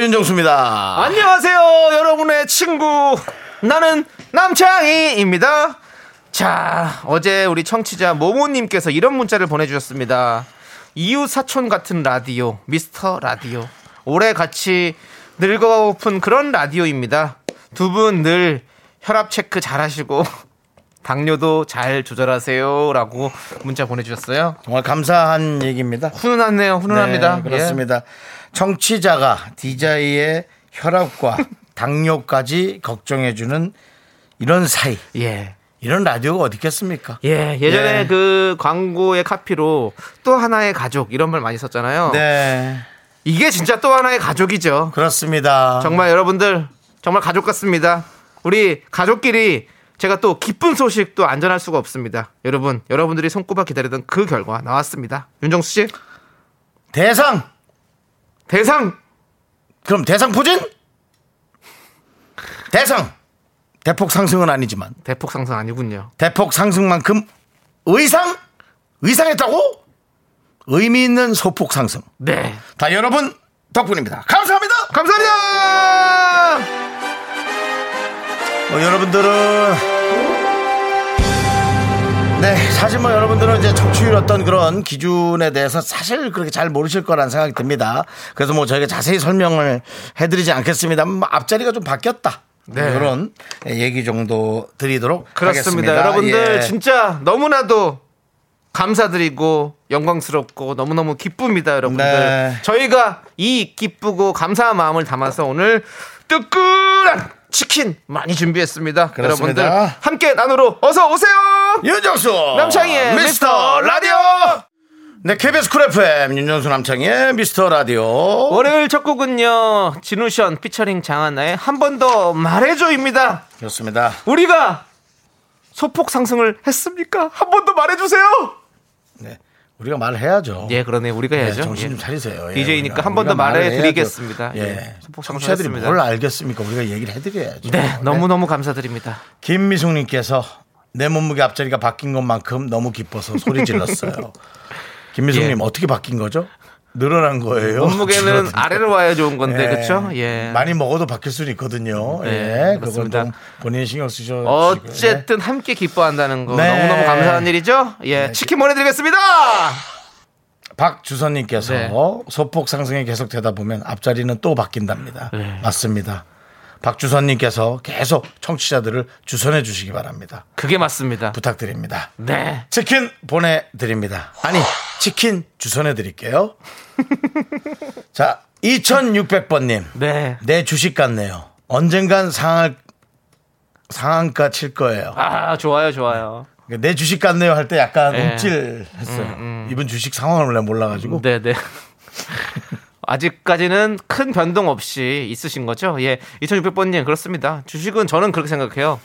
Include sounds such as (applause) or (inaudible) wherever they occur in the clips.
윤정수입니다. 안녕하세요, 여러분의 친구. 나는 남창희입니다. 자, 어제 우리 청취자 모모님께서 이런 문자를 보내주셨습니다. 이웃 사촌 같은 라디오, 미스터 라디오. 오래 같이 늙어고픈 그런 라디오입니다. 두 분 늘 혈압 체크 잘 하시고, (laughs) 당뇨도 잘 조절하세요. 라고 문자 보내주셨어요. 정말 감사한 얘기입니다. 훈훈하네요, 훈훈합니다. 네, 그렇습니다. 청취자가 디자이의 혈압과 (laughs) 당뇨까지 걱정해주는 이런 사이, 예. 예. 이런 라디오가 어디 있겠습니까? 예, 예전에 네. 그 광고의 카피로 또 하나의 가족 이런 말 많이 썼잖아요. 네, 이게 진짜 또 하나의 가족이죠. 그렇습니다. 정말 여러분들 정말 가족 같습니다. 우리 가족끼리 제가 또 기쁜 소식도 안전할 수가 없습니다. 여러분, 여러분들이 손꼽아 기다리던 그 결과 나왔습니다. 윤정수 씨, 대상! 대상 그럼 대상 포진? 대상! 대폭 상승은 아니지만 대폭 상승 아니군요. 대폭 상승만큼 의상? 의상했다고? 의미 있는 소폭 상승. 네, 다 여러분 덕분입니다. 감사합니다. 감사합니다. 뭐 여러분들은 네 사실 뭐 여러분들은 이제 청취율 어떤 그런 기준에 대해서 사실 그렇게 잘 모르실 거란 생각이 듭니다. 그래서 뭐 저희가 자세히 설명을 해드리지 않겠습니다. 뭐 앞자리가 좀 바뀌었다. 네. 이런 얘기 정도 드리도록 그렇습니다. 하겠습니다. 여러분들 예. 진짜 너무나도 감사드리고 영광스럽고 너무너무 기쁩니다, 여러분들. 네. 저희가 이 기쁘고 감사한 마음을 담아서 오늘 뜨끈한 치킨 많이 준비했습니다. 그렇습니다. 여러분들 함께 나누러 어서 오세요. 윤정수 남창희의 미스터 라디오. 네 KBS 쿨 FM 윤정수 남창희의 미스터 라디오 월요일 첫 곡은요. 지누션 피처링 장한나의 한 번 더 말해줘입니다. 그렇습니다. 우리가 소폭 상승을 했습니까? 한 번 더 말해주세요. 네. 우리가 말해야죠. 예, 그러네. 우리가 네, 해야죠. 정신 좀 예. 차리세요. 예, DJ니까 한 번 더 말해드리겠습니다. 예. 예. 청취자들이. 뭘 알겠습니까? 우리가 얘기를 해드려야죠. 네, 너무너무 감사드립니다. 김미숙님께서 내 몸무게 앞자리가 바뀐 것만큼 너무 기뻐서 소리 질렀어요. (laughs) 김미숙님 예. 어떻게 바뀐 거죠? 늘어난 거예요. 몸무게는 아래로 와야 좋은 건데, 예. 그렇죠? 예. 많이 먹어도 바뀔 수는 있거든요. 네, 예. 그건 그렇습니다. 좀 본인 신경 쓰셔. 어쨌든 함께 기뻐한다는 거 네. 너무너무 감사한 일이죠? 예, 치킨 보내드리겠습니다! 박주선님께서 네. 소폭 상승이 계속되다 보면 앞자리는 또 바뀐답니다. 네. 맞습니다. 박주선님께서 계속 청취자들을 주선해 주시기 바랍니다. 그게 맞습니다. 부탁드립니다. 네. 치킨 보내드립니다. 아니, 치킨 주선해 드릴게요. (laughs) 자, 2600번님. 네. 내 주식 같네요. 언젠간 상할, 상한가 칠 거예요. 아, 좋아요, 좋아요. 내 주식 같네요 할 때 약간 네. 움찔했어요. 이분 주식 상황을 몰라가지고. 네네. (laughs) 아직까지는 큰 변동 없이 있으신 거죠? 예. 2600번님, 그렇습니다. 주식은 저는 그렇게 생각해요.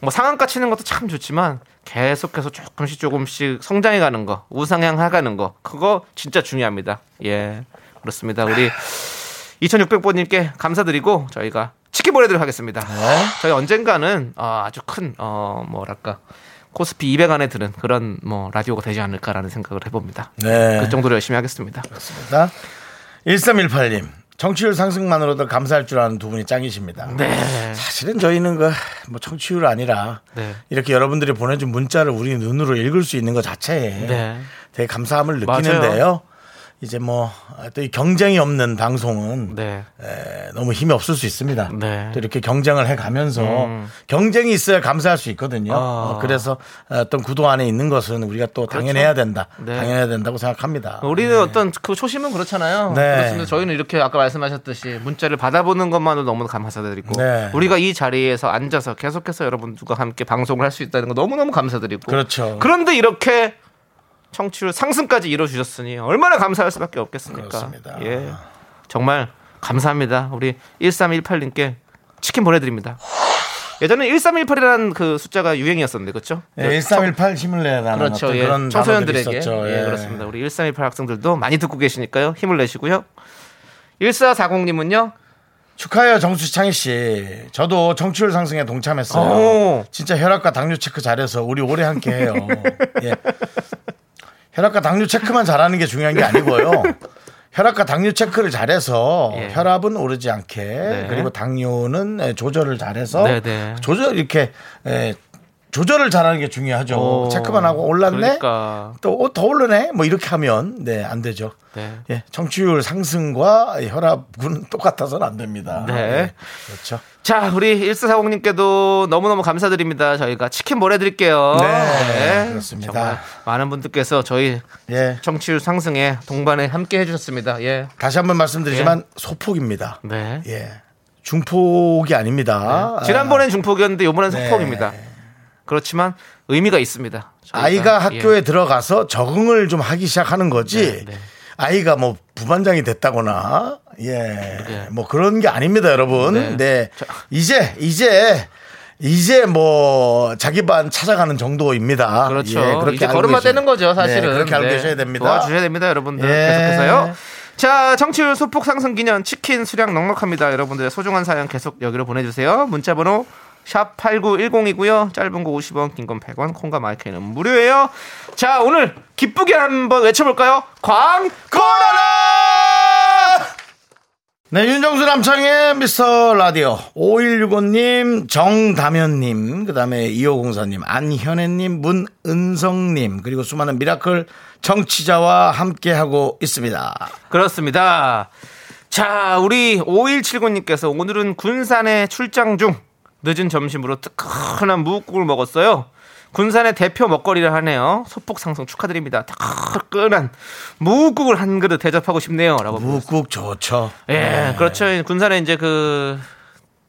뭐 상한가 치는 것도 참 좋지만 계속해서 조금씩 조금씩 성장해 가는 거, 우상향 해가는 거, 그거 진짜 중요합니다. 예. 그렇습니다. 우리 2600번님께 감사드리고 저희가 치킨 보내드리도록 하겠습니다. 저희 언젠가는 어, 아주 큰, 어, 뭐랄까. 코스피 200 안에 드는 그런 뭐 라디오가 되지 않을까라는 생각을 해봅니다. 네. 그 정도로 열심히 하겠습니다. 자, 1318님. 정치율 상승만으로도 감사할 줄 아는 두 분이 짱이십니다. 네. 사실은 저희는 그 뭐 청취율 아니라 네. 이렇게 여러분들이 보내준 문자를 우리 눈으로 읽을 수 있는 것 자체에 네. 되게 감사함을 맞아요. 느끼는데요. 이제 뭐 또 이 경쟁이 없는 방송은 네. 에, 너무 힘이 없을 수 있습니다. 네. 또 이렇게 경쟁을 해 가면서 음. 경쟁이 있어야 감사할 수 있거든요. 아. 어, 그래서 어떤 구도 안에 있는 것은 우리가 또 당연해야 된다. 네. 당연해야 된다고 생각합니다. 우리는 어떤 그 초심은 그렇잖아요. 네. 그렇습니다. 저희는 이렇게 아까 말씀하셨듯이 문자를 받아보는 것만으로 너무 감사드리고 네. 우리가 이 자리에서 앉아서 계속해서 여러분들과 함께 방송을 할 수 있다는 거 너무너무 감사드리고 그렇죠. 그런데 이렇게 청취율 상승까지 이뤄주셨으니 얼마나 감사할 수밖에 없겠습니까? 그렇습니다. 예. 정말 감사합니다. 우리 1318님께 치킨 보내드립니다. 예전에 1318이라는 그 숫자가 유행이었었는데 그렇죠? 예, 1318 힘을 내라는 그렇죠. 예. 그런 청소년들에게 있었죠. 예, 그렇습니다. 우리 1318 학생들도 많이 듣고 계시니까요. 힘을 내시고요. 1440님은요. 축하해요 정수 창희 씨. 저도 정치율 상승에 동참했어요. 오. 진짜 혈압과 당뇨 체크 잘해서 우리 오래 함께해요. (laughs) 예. 혈압과 당뇨 체크만 잘하는 게 중요한 게 아니고요. (laughs) 혈압과 당뇨 체크를 잘해서 예. 혈압은 오르지 않게 네. 그리고 당뇨는 예, 조절을 잘해서 네, 네. 조절 이렇게 예, 조절을 잘하는 게 중요하죠. 오. 체크만 하고 올랐네. 그러니까. 또더 오르네. 뭐 이렇게 하면 네 안 되죠. 네. 예, 청취율 상승과 혈압은 (laughs) 똑같아서는 안 됩니다. 네. 예, 그렇죠. 자, 우리 1440님께도 너무너무 감사드립니다. 저희가 치킨 보내드릴게요. 네, 그렇습니다. 정말 많은 분들께서 저희 예. 청취율 상승에 동반에 함께 해주셨습니다. 예. 다시 한번 말씀드리지만 소폭입니다. 네. 예. 중폭이 아닙니다. 지난번엔 중폭이었는데 이번엔 네. 소폭입니다. 그렇지만 의미가 있습니다. 저희가. 아이가 학교에 예. 들어가서 적응을 좀 하기 시작하는 거지. 네, 네. 아이가 뭐 부반장이 됐다거나 예. 네. 뭐 그런 게 아닙니다, 여러분. 네. 네. 자. 이제 이제 이제 뭐 자기 반 찾아가는 정도입니다. 그렇죠. 예, 그렇게 걸음마 떼는 거죠, 사실은. 네, 그렇게 알고 네. 계셔야 됩니다. 도와주셔야 됩니다, 여러분들. 예. 계속해서요. 자, 청취율 소폭 상승 기념 치킨 수량 넉넉합니다. 여러분들의 소중한 사연 계속 여기로 보내주세요. 문자번호 샵 8910이고요. 짧은 거 50원, 긴 건 100원, 콩과 마이크는 무료예요. 자, 오늘 기쁘게 한번 외쳐볼까요? 광고라라! 네, 윤정수 남창희의 미스터 라디오. 5165님, 정다면님, 그 다음에 2504님, 안현애님, 문은성님, 그리고 수많은 미라클 정치자와 함께하고 있습니다. 그렇습니다. 자, 우리 5179님께서 오늘은 군산에 출장 중 늦은 점심으로 뜨끈한 무국국을 먹었어요. 군산의 대표 먹거리를 하네요. 소폭 상승 축하드립니다. 뜨끈한 무국국을 한 그릇 대접하고 싶네요. 라고. 무국 좋죠. 예, 네. 그렇죠. 군산에 이제 그,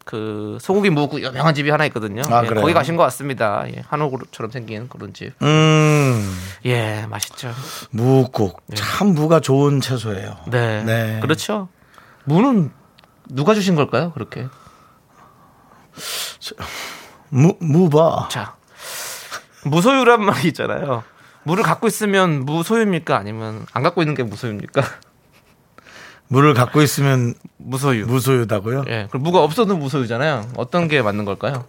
그 소고기 무국 유명한 집이 하나 있거든요. 아, 예, 그래요? 거기 가신 것 같습니다. 예, 한옥처럼 생긴 그런 집. 음, 예, 맛있죠. 무국. 참 무가 좋은 채소예요. 네. 네. 그렇죠. 무는 누가 주신 걸까요? 그렇게. 무, 무봐. 자, 무소유란 말이 있잖아요. 물을 갖고 있으면 무소유입니까? 아니면 안 갖고 있는 게 무소유입니까? 물을 갖고 있으면 무소유. 무소유다고요? 예, 그럼 무가 없어도 무소유잖아요. 어떤 게 맞는 걸까요?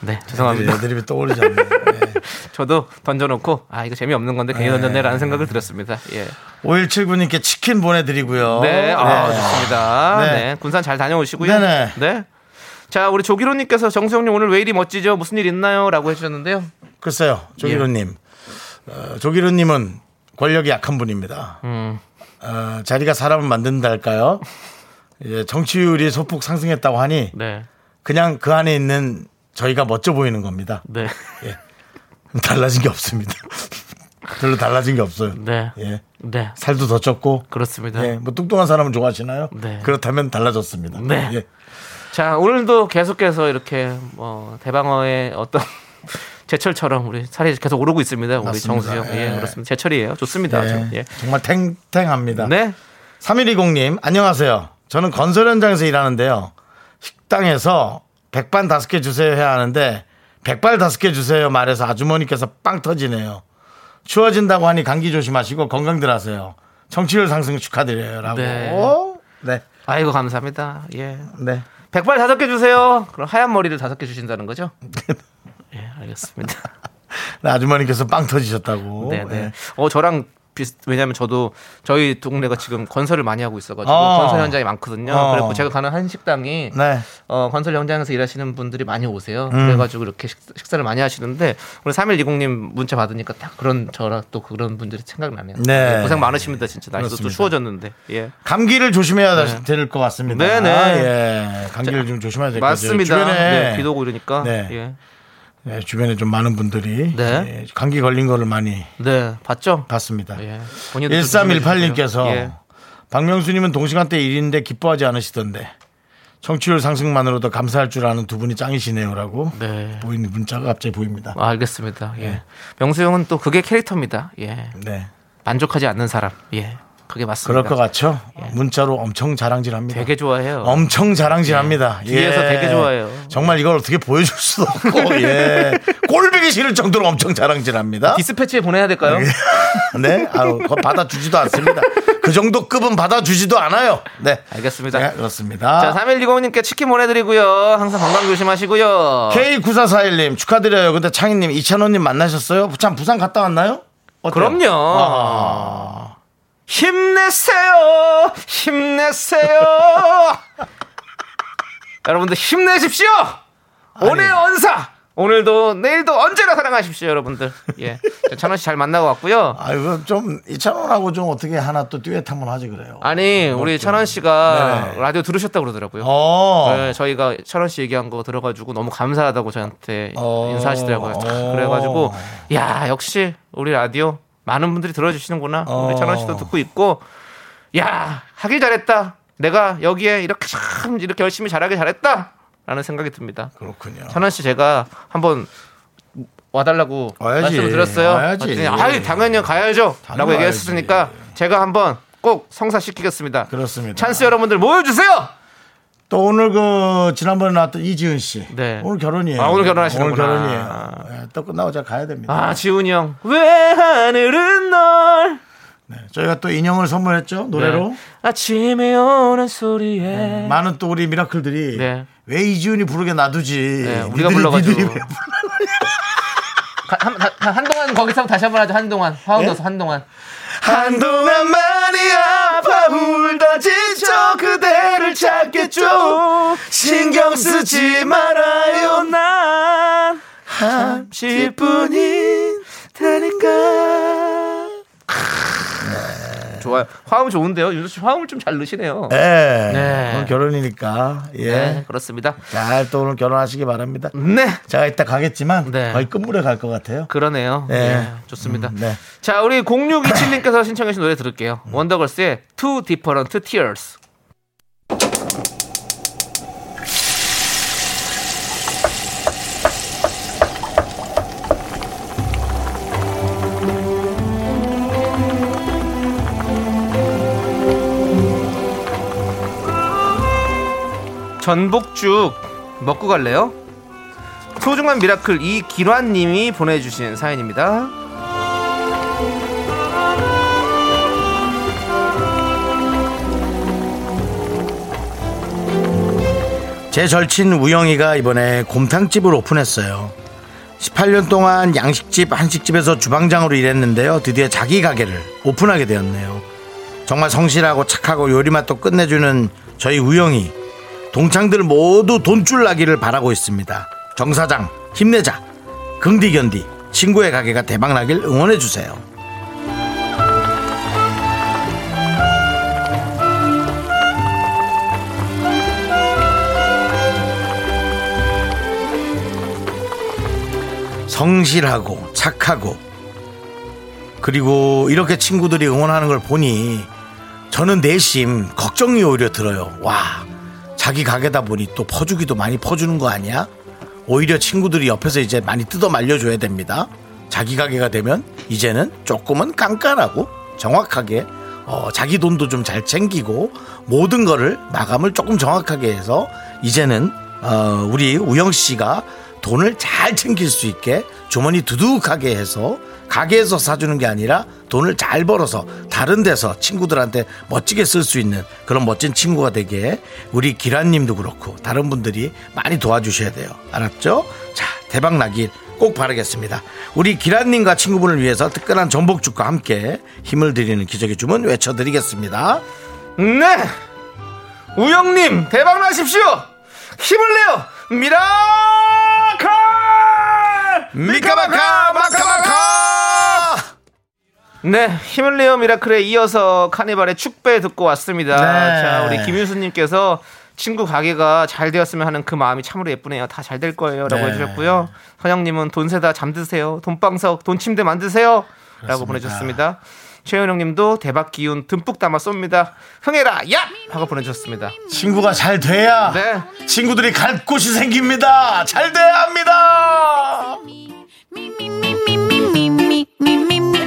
네, 죄송합니다. 애드립이 떠오르지 않네요. 네. 저도 던져놓고 아 이거 재미없는 건데 괜히 던졌네라는 생각을 들었습니다. 예. 5179님께 치킨 보내드리고요. 네, 아, 네. 좋습니다. 네. 네. 군산 잘 다녀오시고요. 네네. 네. 자, 우리 조기로님께서 정수영님 오늘 왜 이리 멋지죠? 무슨 일 있나요? 라고 해주셨는데요. 글쎄요, 조기로님. 어, 조기로님은 권력이 약한 분입니다. 음, 어, 자리가 사람을 만든다 할까요? 이제 정치율이 소폭 상승했다고 하니 네. 그냥 그 안에 있는 저희가 멋져 보이는 겁니다. 네. 달라진 게 없습니다. (laughs) 별로 달라진 게 없어요. 네. 예. 네. 살도 더 쪘고. 그렇습니다. 예. 뭐 뚱뚱한 사람은 좋아하시나요? 네. 그렇다면 달라졌습니다. 네. 예. 자, 오늘도 계속해서 이렇게 뭐 대방어의 어떤 (laughs) 제철처럼 우리 살이 계속 오르고 있습니다. 우리. 정수영. 예, 예. 그렇습니다. 제철이에요. 좋습니다. 예. 저, 예. 정말 탱탱합니다. 네. 3120님, 안녕하세요. 저는 건설 현장에서 일하는데요. 식당에서 백반 다섯 개 주세요 해야 하는데 백발 다섯 개 주세요 말해서 아주머니께서 빵 터지네요. 추워진다고 하니 감기 조심하시고 건강들 하세요. 정치율 상승 축하드려요. 라고. 네. 네. 아이고 감사합니다. 예. 네. 백발 다섯 개 주세요. 그럼 하얀 머리를 다섯 개 주신다는 거죠? (laughs) 예, 알겠습니다. 네, 아주머니께서 빵 터지셨다고. 네, 네. 네. 어 저랑 비슷 왜냐하면 저도 저희 동네가 지금 건설을 많이 하고 있어가지고 어. 건설 현장이 많거든요. 어. 그래서 제가 가는 한 식당이 네. 어, 건설 현장에서 일하시는 분들이 많이 오세요. 음. 그래가지고 이렇게 식, 사를 많이 하시는데 우리 3120님 문자 받으니까 딱 그런 저랑 또 그런 분들이 생각나네요. 네. 예, 고생 많으십니다 진짜 날씨도 또. 추워졌는데 예. 감기를 조심해야 될것 같습니다. 네, 네. 예. 감기를 좀 조심해야 될 것 같아요. 맞습니다. 네, 비도 오고 이러니까 네. 예. 네, 주변에 좀 많은 분들이 네. 예, 감기 걸린 거를 많이 네 봤죠? 봤습니다. 예. 본인도 좀 조심해 1318님께서 주세요. 예. 박명수님은 동시간대 일인데 기뻐하지 않으시던데 청취율 상승만으로도 감사할 줄 아는 두 분이 짱이시네요라고 네. 보이는 문자가 갑자기 보입니다. 아, 알겠습니다. 예. 명수 형은 또 그게 캐릭터입니다. 예. 네. 만족하지 않는 사람. 예. 그게 맞습니다. 그럴 것 같죠? 문자로 엄청 자랑질합니다. 되게 좋아해요. 엄청 자랑질합니다. 예. 뒤에서 되게 좋아해요. 정말 이걸 어떻게 보여줄 수도 없고, (laughs) 예. 꼴보기 싫을 정도로 엄청 자랑질합니다. 디스패치에 보내야 될까요? (laughs) 네, 아유, 그거 받아주지도 않습니다. 그 정도 급은 받아주지도 않아요. 네. 알겠습니다. 네, 그렇습니다. 자, 3120님께 치킨 보내드리고요. 항상 건강 조심하시고요. K9441님 축하드려요. 근데 창희님, 이찬호님 만나셨어요? 참 부산 갔다 왔나요? 어때요? 그럼요. 아, 힘내세요. 힘내세요. (laughs) 여러분들 힘내십시오. 오늘 언사. 오늘도 내일도 언제나 사랑하십시오, 여러분들. 예. 찬원 씨 잘 만나고 왔고요. 아이고 좀 이찬원하고 좀 어떻게 하나 또 듀엣 한번 하지 그래요. 아니, 우리 찬원 씨가 네네. 라디오 들으셨다고 그러더라고요. 어. 네, 저희가 철원 씨 얘기한 거 들어가지고 너무 감사하다고 저한테 어. 인사하시더라고요. 어. 그래가지고 야 역시 우리 라디오 많은 분들이 들어주시는구나. 어. 우리 철원 씨도 듣고 있고 야 하길 잘했다. 내가 여기에 이렇게 참 이렇게 열심히 잘하길 잘했다. 라는 생각이 듭니다. 그렇군요. 천원 씨 제가 한번 와달라고. 말씀을 드렸어요. 와야지. 아이 당연히 가야죠. 라고 얘기했으니까. 제가 한번 꼭 성사시키겠습니다. 그렇습니다. 찬스 여러분들 모여주세요. 또 오늘 그 지난번에 나왔던 이지은 씨. 네. 오늘 결혼이에요. 아, 오늘 결혼하시는구나. 오늘 결혼이에요. 네, 또 끝나고 제가 가야 됩니다. 아 지훈이 형. 왜 하늘은 널 네, 저희가 또 인형을 선물했죠 노래로. 네. 아침에 오는 소리에 많은 또 우리 미라클들이 네. 왜 이지훈이 부르게 놔두지? 네, 우리가 니들이- 불러가지고. 니들이 (laughs) 한, 한, 한동안 거기서 다시 한번 하죠 한동안 넣어서 한동안 한동안 많이 아파 울다 지쳐 그대를 찾겠죠. 신경 쓰지 말아요. 난 한시뿐인 테니까 좋아요. 화음 좋은데요. 윤수 씨 화음을 좀 잘 넣으시네요. 네. 네. 오늘 결혼이니까. 예. 네 그렇습니다. 잘 또 오늘 결혼하시기 바랍니다. 네. 제가 이따 가겠지만 네. 거의 끝물에 갈 것 같아요. 그러네요. 네. 네, 좋습니다. 음, 네. 자 우리 0627님께서 신청하신 노래 들을게요. 원더걸스의 Two Different Tears 전복죽 먹고 갈래요? 소중한 미라클 이기환님이 보내주신 사연입니다. 제 절친 우영이가 이번에 곰탕집을 오픈했어요. 18년 동안 양식집, 한식집에서 주방장으로 일했는데요. 드디어 자기 가게를 오픈하게 되었네요. 정말 성실하고 착하고 요리맛도 끝내주는 저희 우영이 동창들 모두 돈줄 나기를 바라고 있습니다. 정 사장 힘내자. 긍디견디 친구의 가게가 대박나길 응원해 주세요. 성실하고 착하고 그리고 이렇게 친구들이 응원하는 걸 보니 저는 내심 걱정이 오히려 들어요. 와, 자기 가게다 보니 또 퍼주기도 많이 퍼주는 거 아니야? 오히려 친구들이 옆에서 이제 많이 뜯어 말려줘야 됩니다. 자기 가게가 되면 이제는 조금은 깐깐하고 정확하게 어, 자기 돈도 좀 잘 챙기고 모든 거를 마감을 조금 정확하게 해서 이제는 어, 우리 우영 씨가 돈을 잘 챙길 수 있게 주머니 두둑하게 해서 가게에서 사주는 게 아니라 돈을 잘 벌어서 다른 데서 친구들한테 멋지게 쓸 수 있는 그런 멋진 친구가 되게 우리 기란님도 그렇고 다른 분들이 많이 도와주셔야 돼요. 알았죠? 자, 대박 나길 꼭 바라겠습니다. 우리 기란님과 친구분을 위해서 특별한 전복죽과 함께 힘을 드리는 기적의 주문 외쳐드리겠습니다. 네! 우영님, 대박 나십시오! 힘을 내요! 미라클! 미카마카 마카마카 네, 힘을 내요 미라클에 이어서 카니발의 축배 듣고 왔습니다. 네. 자, 우리 김윤수님께서 친구 가게가 잘 되었으면 하는 그 마음이 참으로 예쁘네요. 다 잘 될 거예요. 라고 네. 해주셨고요. 선영님은 돈 세다 잠드세요. 돈방석, 돈 침대 만드세요. 라고 보내주셨습니다. 최현영 님도 대박 기운 듬뿍 담아 쏩니다. 흥해라, 야! 하고 보내주셨습니다. 친구가 잘 돼야 네. 친구들이 갈 곳이 생깁니다. 잘 돼야 합니다.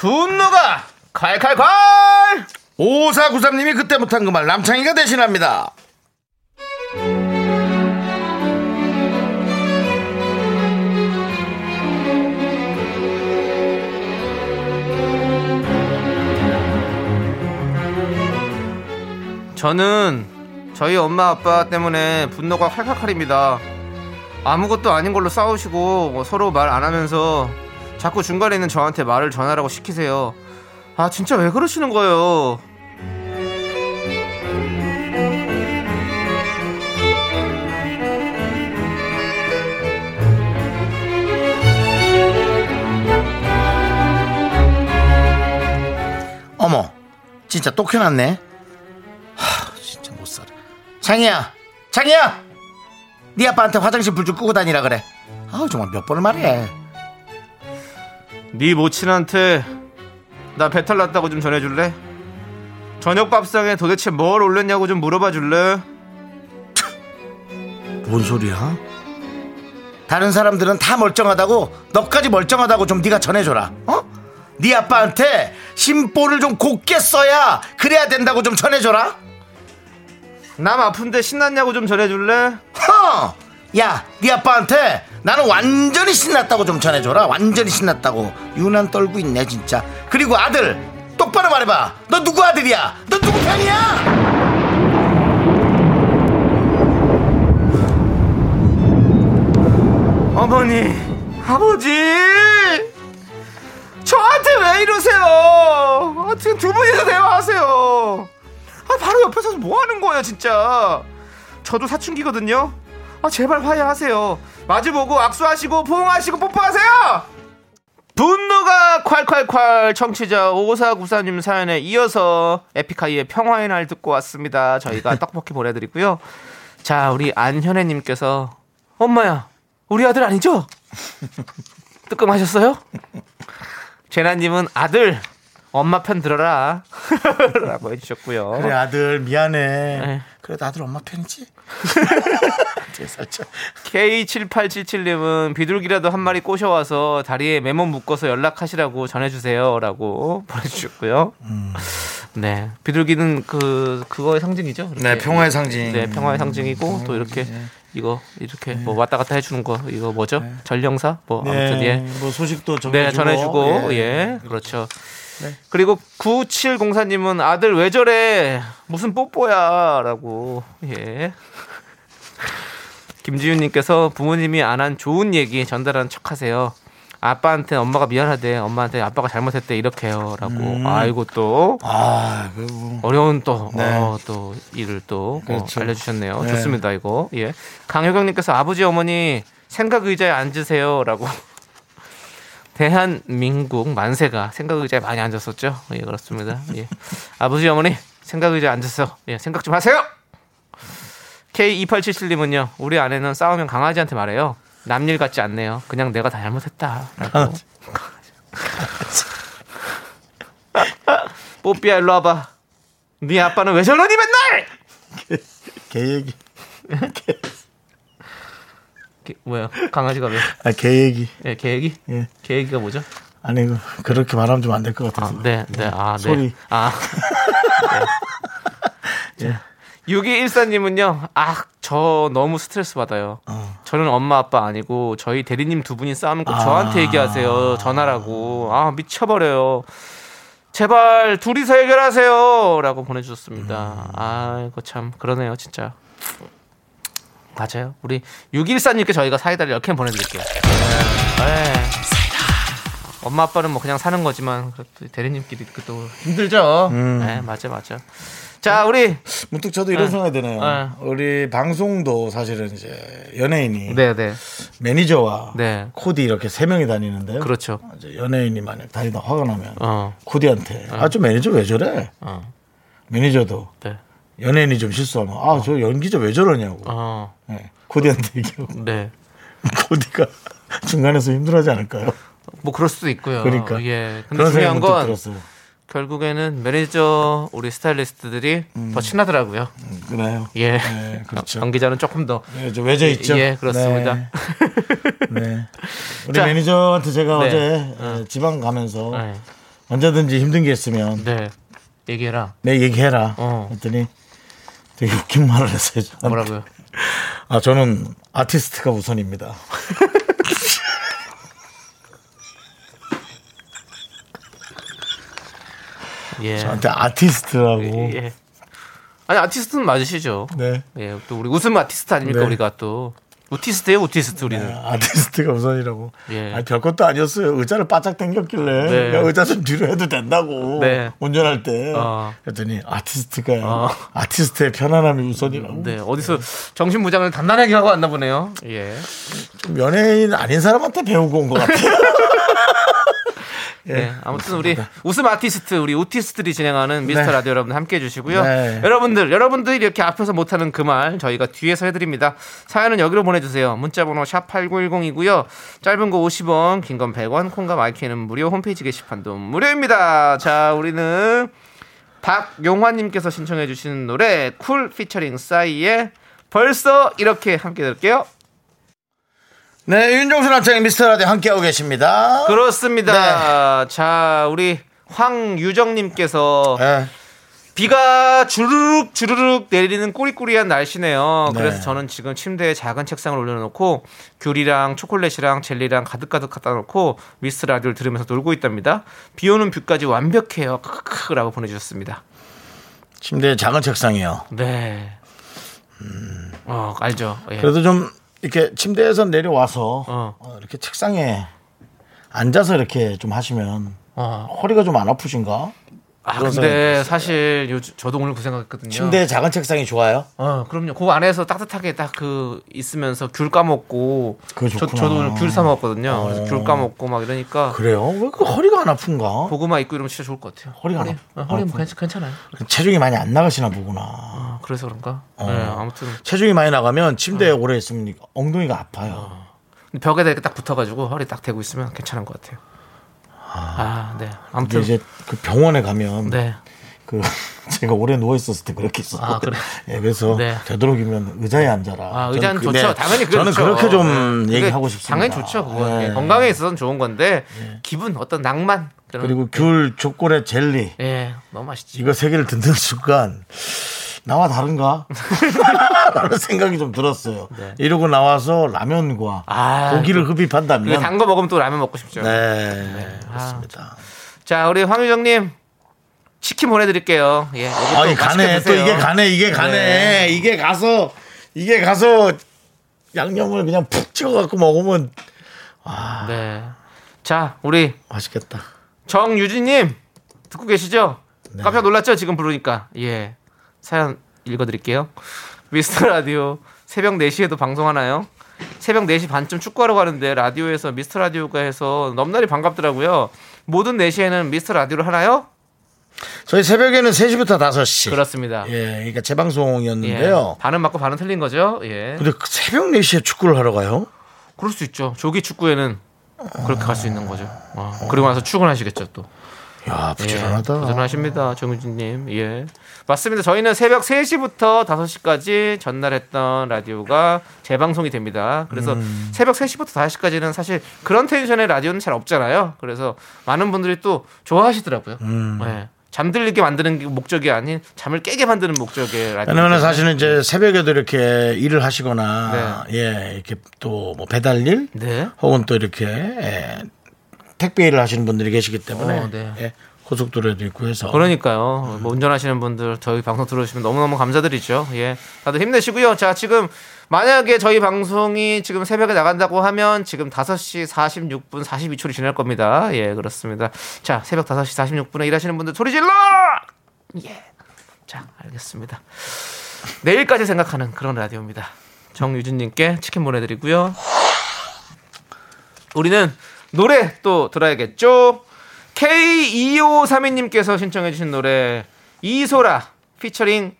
분노가 칼칼칼 5493님이 그때 못한 그 말 남창희가 대신합니다 저는 저희 엄마 아빠 때문에 분노가 칼칼칼입니다. 아무것도 아닌 걸로 싸우시고 뭐 서로 말 안 하면서 자꾸 중간에 있는 저한테 말을 전하라고 시키세요. 아 진짜 왜 그러시는 거예요? 어머 진짜 또 켜놨네. 하 진짜 못 살아. 창희야 창희야! 네 아빠한테 화장실 불 좀 끄고 다니라 그래. 아우 정말 몇 번을 말해 네 모친한테 나 배탈 났다고 좀 전해줄래? 저녁 밥상에 도대체 뭘 올렸냐고 좀 물어봐 줄래? 뭔 소리야 다른 사람들은 다 멀쩡하다고 너까지 멀쩡하다고 좀 네가 전해줘라 어? 네 아빠한테 심보를 좀 곱게 써야 그래야 된다고 좀 전해줘라 남 아픈데 신났냐고 좀 전해줄래? 허! 야, 네 아빠한테 나는 완전히 신났다고 좀 전해줘라. 완전히 신났다고. 유난 떨고 있네, 진짜. 그리고 아들, 똑바로 말해봐. 너 누구 아들이야? 너 누구 편이야? 어머니, 아버지, 저한테 왜 이러세요? 아, 지금 두 분이서 대화하세요. 아, 바로 옆에서 뭐 하는 거예요, 진짜. 저도 사춘기거든요. 아, 제발 화해하세요. 마주보고 악수하시고 포옹하시고 뽀뽀하세요. 분노가 콸콸콸 청취자 5494님 사연에 이어서 에픽하이의 평화의 날 듣고 왔습니다. 저희가 (laughs) 떡볶이 보내드리고요. 자, 우리 안현애님께서 엄마야, 우리 아들 아니죠? (laughs) 뜨끔하셨어요? 제나님은 아들, 엄마 편 들어라. (laughs) 라고 해주셨고요. 그래, 아들, 미안해. 네. 그래도 아들 엄마 편이지? (laughs) 제 살짝. K7877님은 비둘기라도 한 마리 꼬셔와서 다리에 메모 묶어서 연락하시라고 전해주세요. 라고 보내주셨고요. 네. 비둘기는 그, 그거의 상징이죠? 이렇게. 네, 평화의 상징. 네, 평화의 상징이고 또 이렇게 이거 이렇게 뭐 왔다 갔다 해주는 거 이거 뭐죠? 전령사? 뭐 아무튼 예. 뭐 소식도 전해주고. 네, 전해주고, 예, 그렇죠. 그 리고 9704님은 아들 왜 저래? 무슨 뽀뽀야? 라고, 예. 김지윤님께서 부모님이 안 한 좋은 얘기 전달하는 척 하세요. 아빠한테 엄마가 미안하대. 엄마한테 아빠가 잘못했대. 이렇게요. 라고. 아이고, 또. 아, 그 어려운 또, 네. 어, 또, 일을 또 어, 그렇죠. 알려주셨네요. 네. 좋습니다, 이거. 예. 강효경님께서 아버지, 어머니 생각 의자에 앉으세요. 라고. 대한민국 만세가 생각 의자에 많이 앉았었죠. 예, 그렇습니다. 예. 아버지, 어머니 생각 의자에 앉으세요. 예, 생각 좀 하세요! K2877님은요, 우리 아내는 싸우면 강아지한테 말해요. 남일 같지 않네요. 그냥 내가 다 잘못했다. 라고. (laughs) 뽀삐야, 일로 와봐. 네 아빠는 왜 저러니 맨날! 개 얘기. (laughs) 개- 뭐야? 강아지가 왜? (laughs) 아, 개 얘기. 예, 계획이? 예. 계획이가 뭐죠? 아니, 그- 그렇게 말하면 좀 안 될것 아, 같아서. 네, 네, 아, 네. 소리. 아. (laughs) 네. 6214님은요, 아, 저 너무 스트레스 받아요. 어. 저는 엄마, 아빠 아니고, 저희 대리님 두 분이 싸우면 꼭 저한테 얘기하세요. 전화라고. 아, 미쳐버려요. 제발, 둘이서 해결하세요. 라고 보내주셨습니다. 아이고, 참, 그러네요, 진짜. 맞아요. 우리 614님께 저희가 사이다를 10캔 보내드릴게요. 네. 엄마 아빠는 뭐 그냥 사는 거지만 그래도 대리님끼리 그또 힘들죠. 네, 맞아 맞아. 자, 우리 문득 저도 이런 네. 생각이 드네요. 네. 우리 방송도 사실은 이제 연예인이 네, 네. 매니저와 네. 코디 이렇게 세 명이 다니는데요. 그렇죠. 이제 연예인이 만약 다니다 화가 나면 어. 코디한테 아좀 매니저 왜 저래? 어. 매니저도 네. 연예인이 좀 실수하면 아 저 연기자 왜 저러냐고 어, 네. 코디한테 얘기하고 네. (laughs) 코디가 중간에서 힘들어하지 않을까요? 뭐 그럴 수도 있고요. 그러니까 예. 근데 그런 중요한 건 들었어요. 결국에는 매니저 우리 스타일리스트들이 더 친하더라고요. 그래요. 예. 네, (laughs) 그렇죠. 관계자는 조금 더 네, 좀 외져 있죠. 예, 그렇습니다. 네. (laughs) 네. 우리 자. 매니저한테 제가 네. 어제 예, 지방 가면서 네. 언제든지 힘든 게 있으면 네. 얘기해라. 내 얘기해라. 어. 했더니 되게 웃긴 말을 했어요. 저한테. 뭐라고요? 아 저는 아티스트가 우선입니다. (laughs) 예. 저한테 아티스트라고. 예. 아니 아티스트는 맞으시죠. 네. 예. 또 우리 웃음 아티스트 아닙니까 네. 우리가 또 우티스트예요 우티스트 우리는. 네, 아티스트가 우선이라고. 예. 아니, 별 것도 아니었어요. 의자를 바짝 당겼길래. 네. 야, 의자 좀 뒤로 해도 된다고. 네. 운전할 때. 어. 그랬더니 아티스트가 어. 아티스트의 편안함이 우선이라고. 네. 어디서 정신 무장을 단단하게 하고 왔나 보네요. 예. 좀 연예인 아닌 사람한테 배우고 온 것 같아요. (laughs) 네. 아무튼 우리 웃음 아티스트 우리 오티스트들이 진행하는 미스터 네. 라디오 여러분 함께 해 주시고요. 네. 여러분들 여러분들이 이렇게 앞에서 못하는 그 말 저희가 뒤에서 해드립니다. 사연은 여기로 보내주세요. 문자번호 샵 #8910이고요. 짧은 거 50원, 긴 건 100원, 콩과 마이크는 무료. 홈페이지 게시판도 무료입니다. 자, 우리는 박용화님께서 신청해 주신 노래 쿨 피처링 싸이의 벌써 이렇게 함께 들을게요. 네, 윤정수 남창희의 미스터 라디오 함께하고 계십니다. 그렇습니다. 자, 우리 황유정님께서 네. 비가 주르륵 주르륵 내리는 꾸리꾸리한 날씨네요. 네. 그래서 저는 지금 침대에 작은 책상을 올려놓고 귤이랑 초콜릿이랑 젤리랑 가득가득 갖다 놓고 미스 라디오를 들으면서 놀고 있답니다. 비 오는 뷰까지 완벽해요. 크크크라고 보내주셨습니다. 침대에 작은 책상이요. 네. 어 알죠. 예. 그래도 좀 이렇게 침대에서 내려와서 어. 어, 이렇게 책상에 앉아서 이렇게 좀 하시면 어. 허리가 좀 안 아프신가? 아 근데 사실 요즘 저도 오늘 그 생각했거든요. 침대에 작은 책상이 좋아요? 어, 그럼요. 그 안에서 따뜻하게 딱 그 있으면서 귤 까먹고. 저. 저도 오늘 귤 사 먹었거든요. 어. 그래서 귤 까먹고 막 이러니까. 그래요? 왜 그 허리가 안 아픈가? 고구마 있고 이러면 진짜 좋을 것 같아요. 허리가 허리, 안 어. 허리 뭐 괜찮, 괜찮 아요. 체중이 많이 안 나가시나 보구나. 아, 그래서 그런가? 어. 네, 아무튼. 체중이 많이 나가면 침대에 오래 있으면 엉덩이가 아파요. 근데 벽에다 이렇게 딱 붙어가지고 허리 딱 대고 있으면 괜찮은 것 같아요. 아, 네. 근데 아무튼. 이제 그 병원에 가면 네. 그 (laughs) 제가 오래 누워 있었을 때 그렇게 있었거든요. 아, 그래? 예, 그래서 네. 되도록이면 의자에 앉아라. 아, 의자는 그- 좋죠. 네. 당연히 그게 저는. 그렇게 좀 네. 얘기하고 싶습니다. 당연히 좋죠. 그건 네. 예, 건강에 있어서는 좋은 건데 기분 어떤 낭만 그리고 귤, 초콜릿, 젤리 예, 너무 맛있지. 이거 세 개를 듣는 순간 나와 다른가? (laughs) 라는 생각이 좀 들었어요. 네. 이러고 나와서 라면과 아, 고기를 흡입한다면 단거 먹으면 또 라면 먹고 싶죠. 네, 아, 그렇습니다. 자, 우리 황유정님 치킨 보내드릴게요. 예, 아, 이 맛있게 가네. 또. 이게 가네. 이게 가네. 네. 이게 가서 이게 가서 양념을 그냥 푹 찍어 갖고 먹으면 네. 자, 우리 맛있겠다. 정유진님 듣고 계시죠? 네. 깜짝 놀랐죠? 지금 부르니까. 예. 사연 읽어드릴게요. 미스터 라디오 새벽 4시에도 방송하나요? 새벽 4시 반쯤 축구하러 가는데 라디오에서 미스터 라디오가 해서 넘날이 반갑더라고요. 모든 4시에는 미스터 라디오를 하나요? 저희 새벽에는 3시부터 5시. 그렇습니다. 예, 그러니까 예. 재방송이었는데요. 반은 맞고 반은 틀린 거죠. 예. 근데 그 새벽 4시에 축구를 하러 가요? 그럴 수 있죠. 조기 축구에는 그렇게 갈 수 있는 거죠. 어. 그리고 나서 출근하시겠죠 또. 야, 예, 부지런하다. 부지런하십니다, 정유진님. 예, 맞습니다. 저희는 새벽 3시부터 5시까지 전날 했던 라디오가 재방송이 됩니다. 그래서 음. 새벽 3시부터 5시까지는 사실 그런 텐션의 라디오는 잘 없잖아요. 그래서 많은 분들이 또 좋아하시더라고요. 음. 예. 잠들게 만드는 게 목적이 아닌 잠을 깨게 만드는 목적의 라디오. 왜냐면 사실은 이제 새벽에도 이렇게 일을 하시거나 예, 이렇게 또 뭐 배달일 네. 혹은 또 이렇게 예, 택배 일을 하시는 분들이 계시기 때문에 어, 네. 예, 고속도로에도 있고 해서 그러니까요. 뭐 운전하시는 분들 저희 방송 들어주시면 너무너무 감사드리죠. 예. 다들 힘내시고요. 자, 지금 만약에 저희 방송이 지금 새벽에 나간다고 하면 지금 5시 46분 42초를 지날 겁니다. 예, 그렇습니다. 자, 새벽 5시 46분에 일하시는 분들 소리 질러! 예. 자, 알겠습니다. 내일까지 생각하는 그런 라디오입니다. 정유진님께 치킨 보내드리고요. 우리는 노래 또 들어야겠죠? K2532님께서 신청해주신 노래 이소라 피처링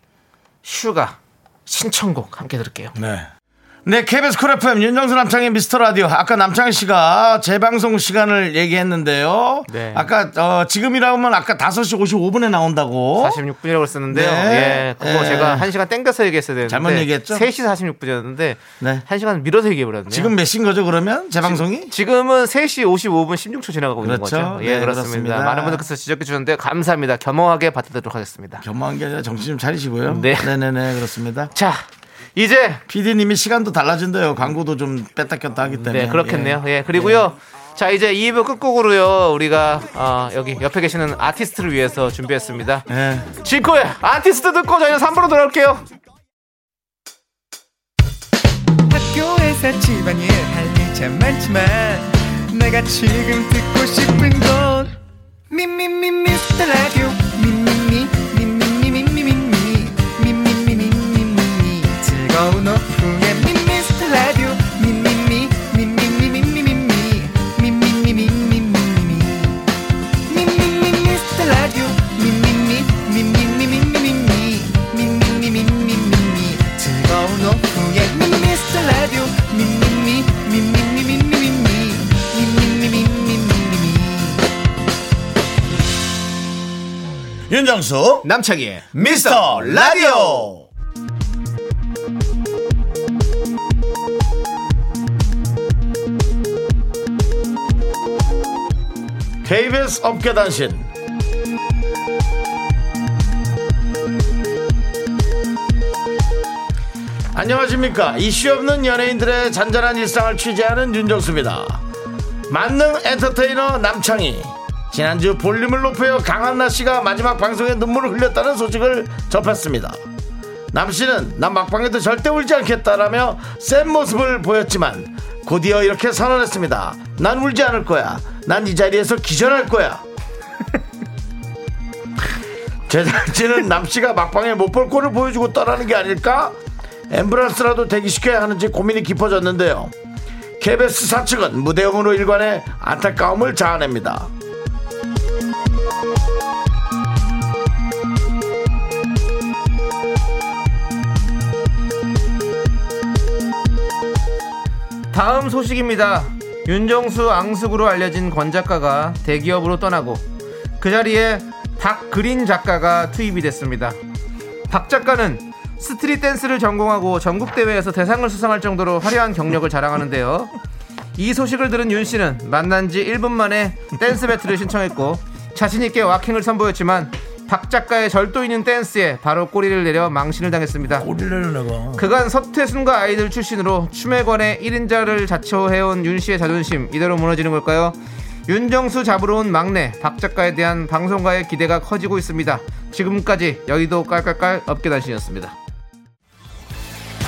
슈가 신청곡 함께 들을게요. 네. 네, KBS 쿨 FM 윤정수 남창희의 미스터 라디오. 아까 남창희 씨가 재방송 시간을 얘기했는데요. 네. 아까 어, 지금이라면 아까 5시 55분에 나온다고. 46분이라고 했었는데요. 어? 네. 예, 그거 예. 제가 1시간 땡겨서 얘기했어야 되는데 잘못 얘기했죠? 3시 46분이었는데 네. 1시간 밀어서 얘기해 버렸네요. 지금 몇 시인 거죠, 그러면? 재방송이? 지금 은 3시 55분 16초 지나가고 있는 그렇죠. 거죠. 예, 네, 그렇습니다. 그렇습니다. 많은 분들께서 지적해 주셨는데 감사합니다. 겸허하게 받아들도록 하겠습니다. 겸허한 게 아니라 정신 좀 차리시고요. 네. 네 네 네, 그렇습니다. 자, 이제 PD님이 시간도 달라진대요. 광고도 좀 뺐다 꼈다 하기 때문에. 네, 그렇겠네요. 예, 그리고요. 자, 이제 2부 끝곡으로요. 우리가 어, 여기 옆에 계시는 아티스트를 위해서 준비했습니다. 예. 예. 지코의 아티스트 듣고 저희는 3부로 돌아올게요. 학교에서 집안일 할일참 많지만 내가 지금 듣고 싶은 건 미미미 미스터 라디오 미미미 미미미 오후에 미스터 라디오 미미 미 미미미 미미미 미미미 미미미 미 미미 미스터 라디오 미미미 미미미 미미미 미미미 미미미 즐거운 오후에 미스터 라디오 미미미 미미미 미미미 미미미 미미미 윤정수, 남창희의 미스터 라디오. KBS 업계단신. 안녕하십니까. 이슈 없는 연예인들의 잔잔한 일상을 취재하는 윤정수입니다. 만능 엔터테이너 남창희. 지난주 볼륨을 높여 강한나 씨가 마지막 방송에 눈물을 흘렸다는 소식을 접했습니다 남 씨는 난 막방에도 절대 울지 않겠다라며 센 모습을 보였지만 곧이어 이렇게 선언했습니다. 난 울지 않을 거야. 난 이 자리에서 기절할 거야. 제작진은 남 씨가 막방에 못 볼 꼴을 보여주고 떠나는 게 아닐까? 앰뷸런스라도 대기시켜야 하는지 고민이 깊어졌는데요. KBS 사측은 무대용으로 일관해 안타까움을 자아냅니다. 다음 소식입니다. 윤정수 앙숙으로 알려진 권 작가가 대기업으로 떠나고 그 자리에 박그린 작가가 투입이 됐습니다. 박 작가는 street 댄스를 전공하고 전국 대회에서 대상을 수상할 정도로 화려한 경력을 자랑하는데요. 이 소식을 들은 윤 씨는 만난 지 1분 만에 댄스 battle을 신청했고 자신 있게 waacking을 선보였지만 박 작가의 절도 있는 댄스에 바로 꼬리를 내려 망신을 당했습니다. 꼬리를 내가. 그간 서태순과 아이들 출신으로 춤에 관해 1인자를 자처해온 윤 씨의 자존심 이대로 무너지는 걸까요? 윤정수 잡으러 온 막내 박 작가에 대한 방송가의 기대가 커지고 있습니다. 지금까지 여의도 깔깔깔 업계단신이었습니다.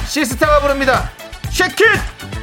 시스타가 부릅니다. 쉐킷!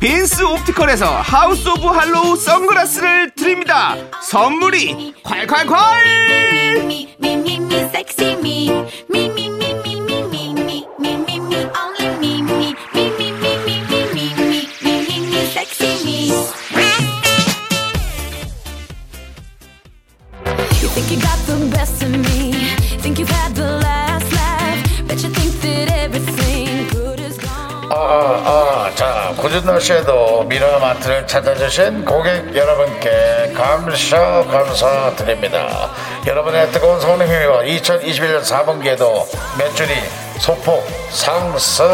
빈스 옵티컬에서 하우스 오브 할로우 선글라스를 드립니다. 선물이 콸콸콸! Think you got the best of me. Think you've had the 아, 아, 자, 굳은 날씨에도 미라마트를 찾아주신 고객 여러분께 감사 감사드립니다. 여러분의 뜨거운 성원 힘입어 2021년 4분기에도 매출이 소폭 상승.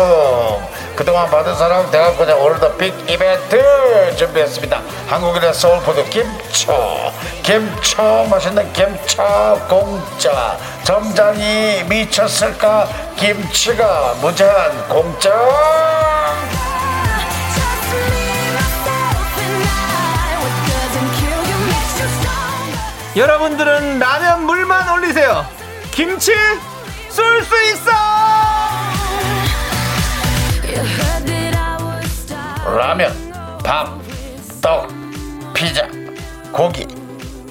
그동안 받은 사랑 대학교장 오늘도 big 이벤트 준비했습니다. 한국인의 soul food 김치. 김치 맛있는 김치 공짜. 점장이 미쳤을까? 김치가 무제한 공짜. 여러분들은 라면 물만 올리세요. 김치 쏠 수 있어. 라면, 밥, 떡, 피자, 고기,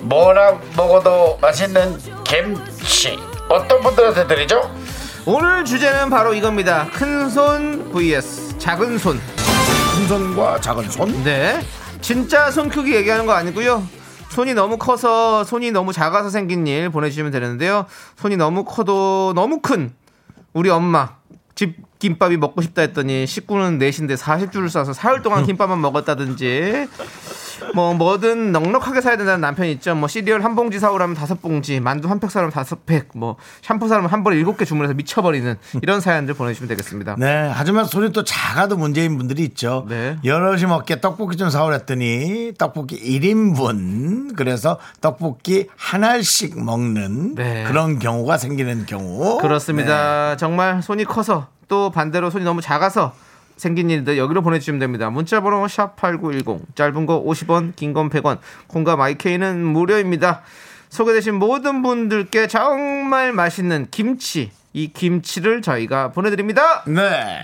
뭐랑 먹어도 맛있는 김치. 어떤 분들한테 드리죠? 오늘 주제는 바로 이겁니다. 큰손 vs 작은 손. 큰 손과 작은 손. 네. 진짜 손 크기 얘기하는 거 아니고요. 손이 너무 커서 손이 너무 작아서 생긴 일 보내주시면 되는데요. 손이 너무 커도 너무 큰 우리 엄마 집 김밥이 먹고 싶다 했더니 식구는 넷인데 40줄을 싸서 사흘 동안 김밥만 먹었다든지 뭐 뭐든 넉넉하게 사야 된다는 남편 있죠. 뭐 시리얼 한 봉지 사오라면 다섯 봉지, 만두 한 팩 사오면 다섯 팩, 뭐 샴푸 사오면 한 번에 일곱 개 주문해서 미쳐버리는 이런 사연들 보내주시면 되겠습니다. 네, 하지만 손이 또 작아도 문제인 분들이 있죠. 네. 여럿이 먹게 떡볶이 좀 사오랬더니 떡볶이 1인분 그래서 떡볶이 하나씩 먹는 네. 그런 경우가 생기는 경우. 그렇습니다. 정말 손이 커서 또 반대로 손이 너무 작아서 생긴 일들 여기로 보내주시면 됩니다. 문자번호 샵8910 짧은 거 50원 긴 건 100원 콩과 마이케이는 무료입니다. 소개되신 모든 분들께 정말 맛있는 김치 이 김치를 저희가 보내드립니다. 네. 네.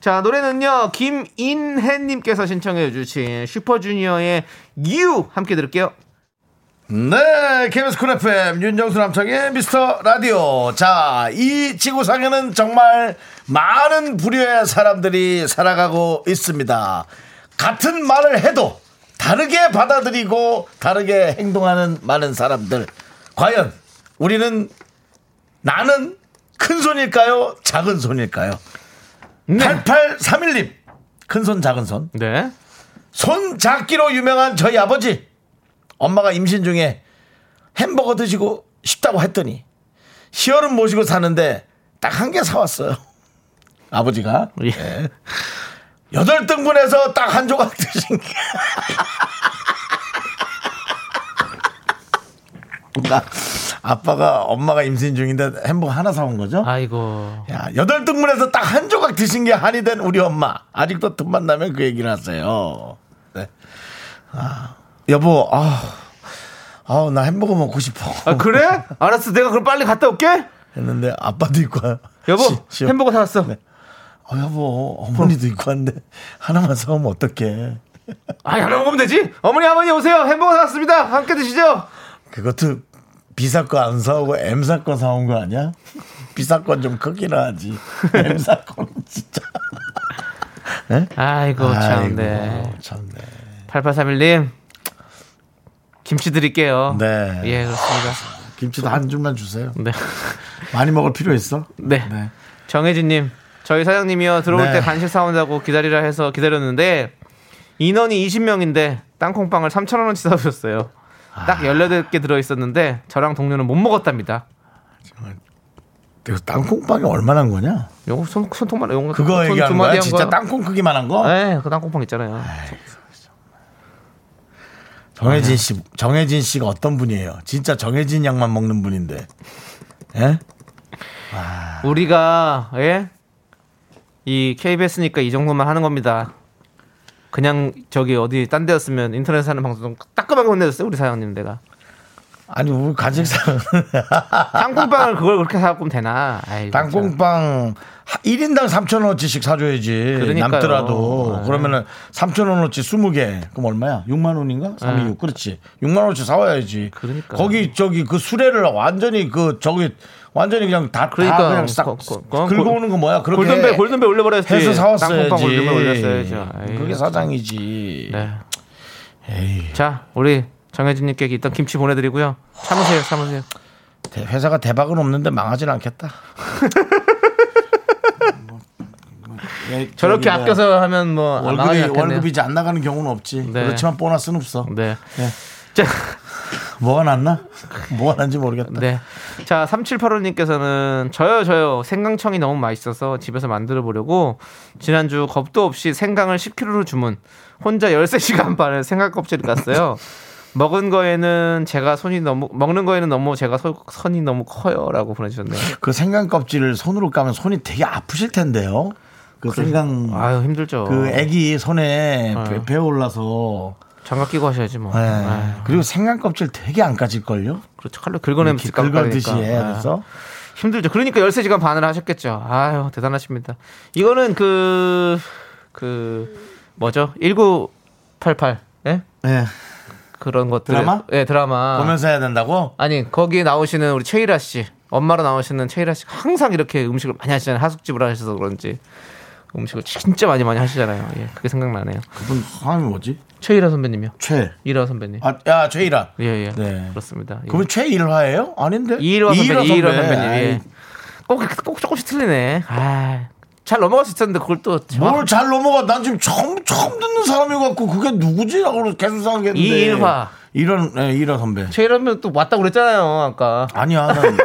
자 노래는요 김인혜님께서 신청해 주신 슈퍼주니어의 You 함께 들을게요. 네, KBS 쿨 FM 윤정수 남창희의 미스터 라디오. 자, 이 지구상에는 정말 많은 부류의 사람들이 살아가고 있습니다. 같은 말을 해도 다르게 받아들이고 다르게 행동하는 많은 사람들. 과연 우리는 나는 큰 손일까요? 작은 손일까요? 8831님. 큰 손, 작은 손. 네. 손 작기로 유명한 저희 아버지 엄마가 임신 중에 햄버거 드시고 싶다고 했더니 시어른 모시고 사는데 딱 한 개 사왔어요 (laughs) 아버지가 예. 예. 여덟 등분해서 딱 한 조각 (laughs) 드신 게 그러니까 아빠가 엄마가 임신 중인데 햄버거 하나 사온 거죠 아이고. 야, 여덟 등분해서 딱 한 조각 드신 게 한이 된 우리 엄마. 아직도 틈만 나면 그 얘기를 하세요. 네. 아, 여보, 아, 아, 나 햄버거 먹고 싶어. 아 그래? 알았어. 내가 그럼 빨리 갔다 올게. 했는데 아빠도 있고 와요. 여보 시-. 햄버거 사왔어. 네. 어, 여보, 어머니도 있고 한데 하나만 사오면 어떡해. 아, 하나 먹으면 되지. 어머니, 아버니 오세요. 햄버거 사왔습니다. 함께 드시죠. 그것도 거안 사오고 M사 거 사온 거 아니야? 비쌀 건좀 크기나 하지. (laughs) M사 거는 진짜. 아이고, 참, 네. 아이고, 참네. 8831님, 김치 드릴게요. 네. 예, 그렇습니다. 김치도 한 줄만 주세요. 네. 많이 먹을 필요 있어? 네. 네. 정혜진님, 저희 사장님이요. 들어올 네. 때 간식 사온다고 기다리라 해서 기다렸는데, 인원이 20명인데, 땅콩빵을 3,000원어치 사오셨어요. 아. 딱 18개 들어있었는데, 저랑 동료는 못 먹었답니다. 그래서 땅콩빵이 얼마나 거냐? 요거 손, 손톱만, 요거 그거 마디 거야? 한 진짜 거. 땅콩 크기만 한 거? 네, 그 땅콩빵 있잖아요. 정혜진 씨, 정혜진 씨가 어떤 분이에요? 진짜 정혜진 양만 먹는 분인데. 예? 우리가 예? 이 KBS니까 이 정도만 하는 겁니다. 그냥 저기 어디 딴 데였으면 인터넷에 하는 방송 따끔하게 혼내줬어요 우리 사장님 내가 아니, 우리 간식사 (laughs) 땅콩빵을 그걸 그렇게 사갖고 되나? 아이고, 참. 땅콩빵 1인당 3,000원어치씩 사줘야지. 그러니까요. 남더라도. 네. 그러면은 3,000원어치 20개. 그럼 얼마야? 6만 원인가? 3 2 6 그렇지. 6만 원어치 사와야지. 그러니까요. 거기 저기 그 수레를 완전히 그 저기 완전히 그냥 다, 그러니까 다 그냥 싹 거- 거- 거- 긁어오는 거 뭐야? 그렇게 골든벨 골든벨 올려버렸지. 해서 사왔어야지. 골든벨 올렸어야죠. 그게 사장이지. 네. 에이, 자 우리 정혜진님께 일단 김치 보내드리고요. 참으세요, 참으세요. 대- 회사가 대박은 없는데 망하진 않겠다. (laughs) 예, 저렇게 아껴서 하면 뭐 월급이. 월급이 이제 안 나가는 경우는 없지. 네. 그렇지만 보너스는 없어. 네. 예. 자, (laughs) 뭐가 났나? 뭐가 난지 모르겠다. 네. 자, 3785님께서는 저요, 저요. 생강청이 너무 맛있어서 집에서 만들어 보려고 지난주 겁도 없이 생강을 10kg로 주문. 혼자 13시간 반을 생강 껍질을 깠어요. (laughs) 먹은 거에는 제가 손이 너무, 먹는 거에는 너무 제가 소- 선이 너무 커요. 라고 보내주셨네요. 그 생강 껍질을 손으로 까면 손이 되게 아프실 텐데요. 그 생강 아유, 힘들죠. 그 애기 손에 어. 배, 배어 올라서 장갑 끼고 하셔야지 뭐. 예. 아유, 그리고 생강 껍질 되게 안 까질 걸요? 그렇죠. 칼로 긁어내면 이렇게 긁어듯이 해. 아. 그래서 힘들죠. 그러니까 13시간 반을 하셨겠죠. 아유, 대단하십니다. 이거는 그, 그, 뭐죠? 1988. 예? 예. 그런 것들. 드라마? 예, 드라마. 보면서 해야 된다고? 아니, 거기에 나오시는 우리 최일아 씨. 엄마로 나오시는 최일아 씨. 항상 이렇게 음식을 많이 하시잖아요. 하숙집을 하셔서 그런지. 음식을 진짜 많이 많이 하시잖아요. 예, 그게 생각나네요. 그분 성함이 뭐지? 최일아 선배님이요. 최. 일화 선배님. 아, 야, 최일아. 예, 예. 네. 그렇습니다. 예. 그분 최일화예요? 아닌데? 이일화 선배님, 이일화 선배님. 예. 꼭, 꼭 조금씩 틀리네. 아, 잘 넘어갈 수 있었는데 그걸 또 뭘 잘 넘어가? 난 지금 처음 처음 듣는 사람이 갖고 그게 누구지라고 계속 생각했는데. 이일화. 이런 예, 이일화 선배. 최일화면 또 왔다고 그랬잖아요, 아까. 아니야, 난.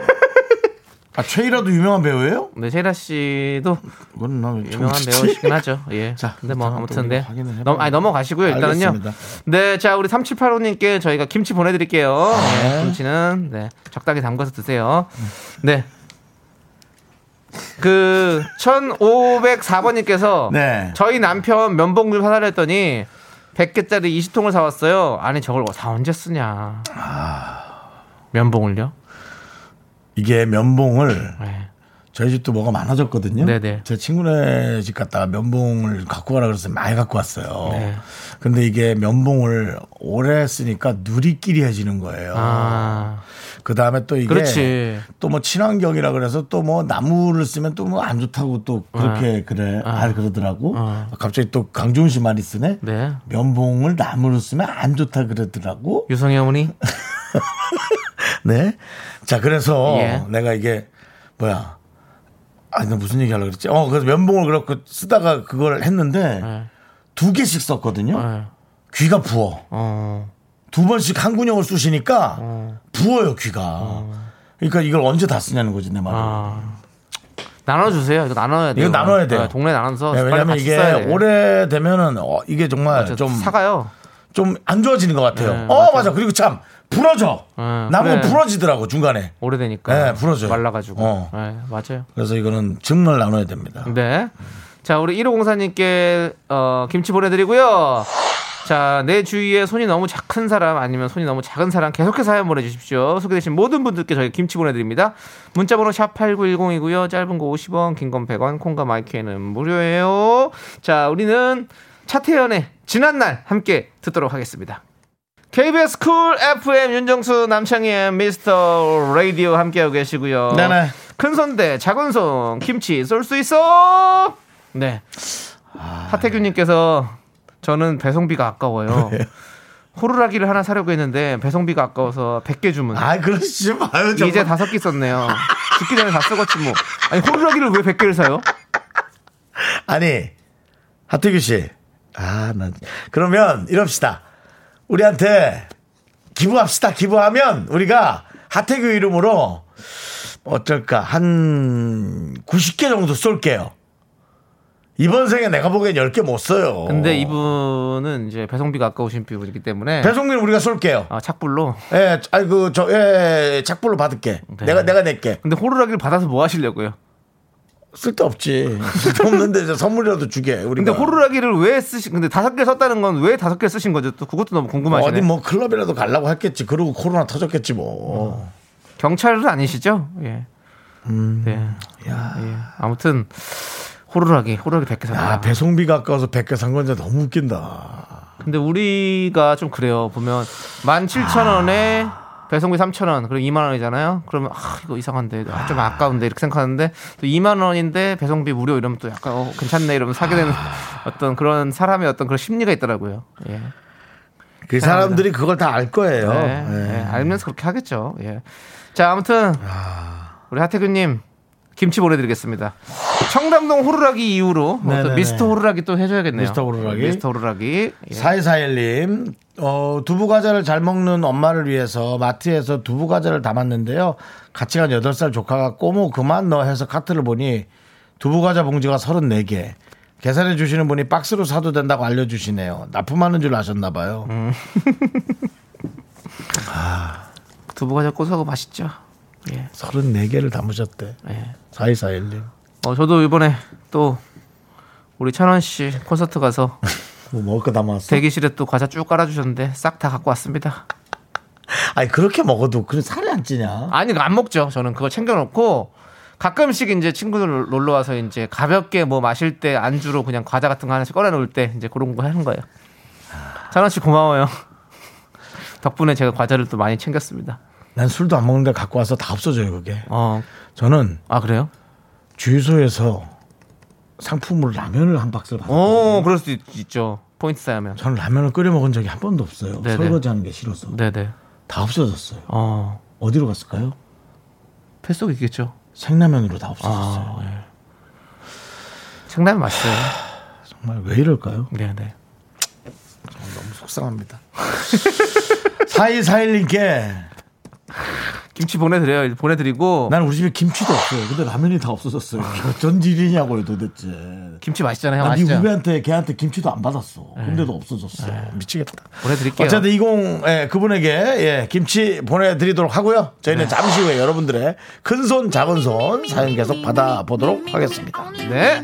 아 최일화도 유명한 배우예요? 네, 최일화 씨도 그건 나 유명한. 배우시긴 하죠. 예. 자, 근데 뭐또 아무튼 네. 넘, 아니, 넘어가시고요. 일단은요. 알겠습니다. 네, 자 우리 3785님께 저희가 김치 보내드릴게요. 네, 김치는 네 적당히 담가서 드세요. 네. 그 1504번님께서 네. 저희 남편 면봉 좀 사달라 했더니 100개짜리 20통을 사왔어요. 아니 저걸 다 언제 쓰냐. 면봉을요? 이게 면봉을 네. 저희 집도 뭐가 많아졌거든요. 네네. 제 친구네 집 갔다가 면봉을 갖고 가라 그래서 많이 갖고 왔어요. 네. 근데 이게 면봉을 오래 쓰니까 누리끼리 해지는 거예요. 아, 그 다음에 또 이게. 또 뭐 친환경이라 그래서 또 뭐 나무를 쓰면 또 뭐 안 좋다고 또 그렇게 그래 아 그러더라고. 어. 갑자기 또 강조은 씨 말이 쓰네. 네. 면봉을 나무로 쓰면 안 좋다 그러더라고. 유성희 어머니. (laughs) 네. 자 그래서 예. 내가 이게 뭐야. 아니 나 무슨 얘기 하려고 그랬지? 어 그래서 면봉을 그렇게 쓰다가 그걸 했는데 네. 두 개씩 썼거든요. 네. 귀가 부어. 어. 두 번씩 한 군형을 쑤시니까 어. 부어요 귀가. 그러니까 이걸 언제 다 쓰냐는 거지 내 말은. 아. 나눠주세요. 이거 나눠야 돼요. 이거 나눠야 돼요. 네, 동네 나눠서 네, 왜냐면 이게. 오래 되면은 어, 이게 정말 저좀 사가요. 좀 안 좋아지는 것 같아요. 네, 어 맞아요. 맞아. 그리고 참 부러져. 네, 나무가 그래. 부러지더라고 중간에. 오래되니까. 네, 부러져요. 말라가지고. 어. 네, 맞아요. 그래서 이거는 증을 나눠야 됩니다. 네. 자, 우리 1504님께, 어, 김치 보내드리고요. 자, 내 주위에 손이 너무 큰 사람 아니면 손이 너무 작은 사람 계속해서 사연 보내주십시오. 소개되신 모든 분들께 저희 김치 보내드립니다. 문자번호 샵8910이고요. 짧은 거 50원, 긴 건 100원, 콩과 마이크에는 무료예요. 자, 우리는 차태현의 지난날 함께 듣도록 하겠습니다. KBS 쿨 FM 윤정수 남창희의 미스터 라디오 함께하고 계시고요. 네네. 큰손대 작은 손 김치 쏠 수 있어. 네. 하태균님께서 저는 배송비가 아까워요. (laughs) 호루라기를 하나 사려고 했는데 배송비가 아까워서 100개 주문. 아 그러시지 마요. 정말. 이제 다섯 개 썼네요. 죽기 전에 다 쓰겠지 뭐. 아니 호루라기를 왜 100개를 사요? 아니 하태규 씨. 아, 나 그러면 이럽시다. 우리한테 기부합시다. 기부하면 우리가 하태규 이름으로 어쩔까 한 90개 정도 쏠게요. 이번 생에 내가 보기엔 10개 못 써요. 근데 이분은 이제 배송비가 아까우신 분이기 때문에 배송비는 우리가 쏠게요. 아, 착불로. 예, 아이 그 저 예, 착불로 받을게. 네. 내가 내가 낼게. 근데 호루라기를 받아서 뭐 하시려고요? 쓸데없지. (laughs) 쓸데없는데 선물이라도 주게. 우리가. 근데 호루라기를 왜 쓰신? 근데 다섯 개 썼다는 건 왜 다섯 개 쓰신 거죠? 또 그것도 너무 궁금하시네. 어디 뭐 클럽이라도 가려고 했겠지. 그러고 코로나 터졌겠지 뭐. 경찰은 아니시죠? 예. 음. 네. 예. 아무튼 호루라기, 호루라기 100개 샀다. 아, 배송비가 아까워서 100개 산건 진짜 너무 웃긴다. 근데 우리가 좀 그래요. 보면 17,000원에 배송비 3,000원, 그리고 2만 원이잖아요. 그러면 아, 이거 이상한데. 아, 좀 아까운데 이렇게 생각하는데 또 2만 원인데 배송비 무료 이러면 또 약간 어, 괜찮네 이러면 사게 되는 어떤 그런 사람의 어떤 그런 심리가 있더라고요. 예. 그 사람들이 그걸 다 알 거예요. 네, 예. 네, 알면서 그렇게 하겠죠. 예. 자, 아무튼 우리 하태균님 김치 보내드리겠습니다. 청담동 호루라기 이후로 뭐 또. 미스터 호루라기 또 해줘야겠네요. 미스터 호루라기. 미스터 호루라기. 예. 4241님, 어, 두부 과자를 잘 먹는 엄마를 위해서 마트에서 두부 과자를 담았는데요. 같이 간 8살 조카가 꼬모 그만 넣어 해서 카트를 보니 두부 과자 봉지가 34개. 계산해 주시는 분이 박스로 사도 된다고 알려주시네요. 납품하는 줄 아셨나 봐요. (laughs) 두부 과자 고소하고 맛있죠. 예. 34개를 담으셨대. 예. 4241님. 어, 저도 이번에 또 우리 찬원 씨 콘서트 가서 (laughs) 뭐 먹을 거 담았어? 대기실에 또 과자 쭉 깔아주셨는데 싹 다 갖고 왔습니다. (laughs) 아니, 그렇게 먹어도 그래 살이 안 찌냐? 아니, 안 먹죠. 저는 그거 챙겨놓고 가끔씩 이제 친구들 놀러 와서 이제 가볍게 뭐 마실 때 안주로 그냥 과자 같은 거 하나씩 꺼내놓을 때 이제 그런 거 하는 거예요. 찬원 씨 고마워요. (laughs) 덕분에 제가 과자를 또 많이 챙겼습니다. 난 술도 안 먹는데 갖고 와서 다 없어져요, 그게. 어, 저는 아 그래요? 주유소에서 상품으로 라면을 한 박스를 받았어요. 오, 그럴 수도 있, 있죠. 포인트 쌓이면. 저는 라면을 끓여 먹은 적이 한 번도 없어요. 네네. 설거지하는 게 싫어서. 네네. 다 없어졌어요. 어, 어디로 갔을까요? 뱃속 있겠죠. 생라면으로 다 없어졌어요. 아, 예. 생라면 맛있어요. 정말 왜 이럴까요? 네네. 속상합니다. (laughs) 4241님께 (laughs) 김치 보내드려요. 보내드리고. 난 우리 집에 김치도 없어요. 근데 라면이 다 없어졌어요. 아. 전일이냐고요 도대체. 김치 맛있잖아요. 난 네 후배한테 걔한테 김치도 안 받았어. 네. 근데도 없어졌어. 요 미치겠다. 보내드릴게요. 어쨌든 20 예, 그분에게 예, 김치 보내드리도록 하고요. 저희는 네. 잠시 후에 여러분들의 큰 손 작은 손 사연 계속 받아보도록 하겠습니다. 네.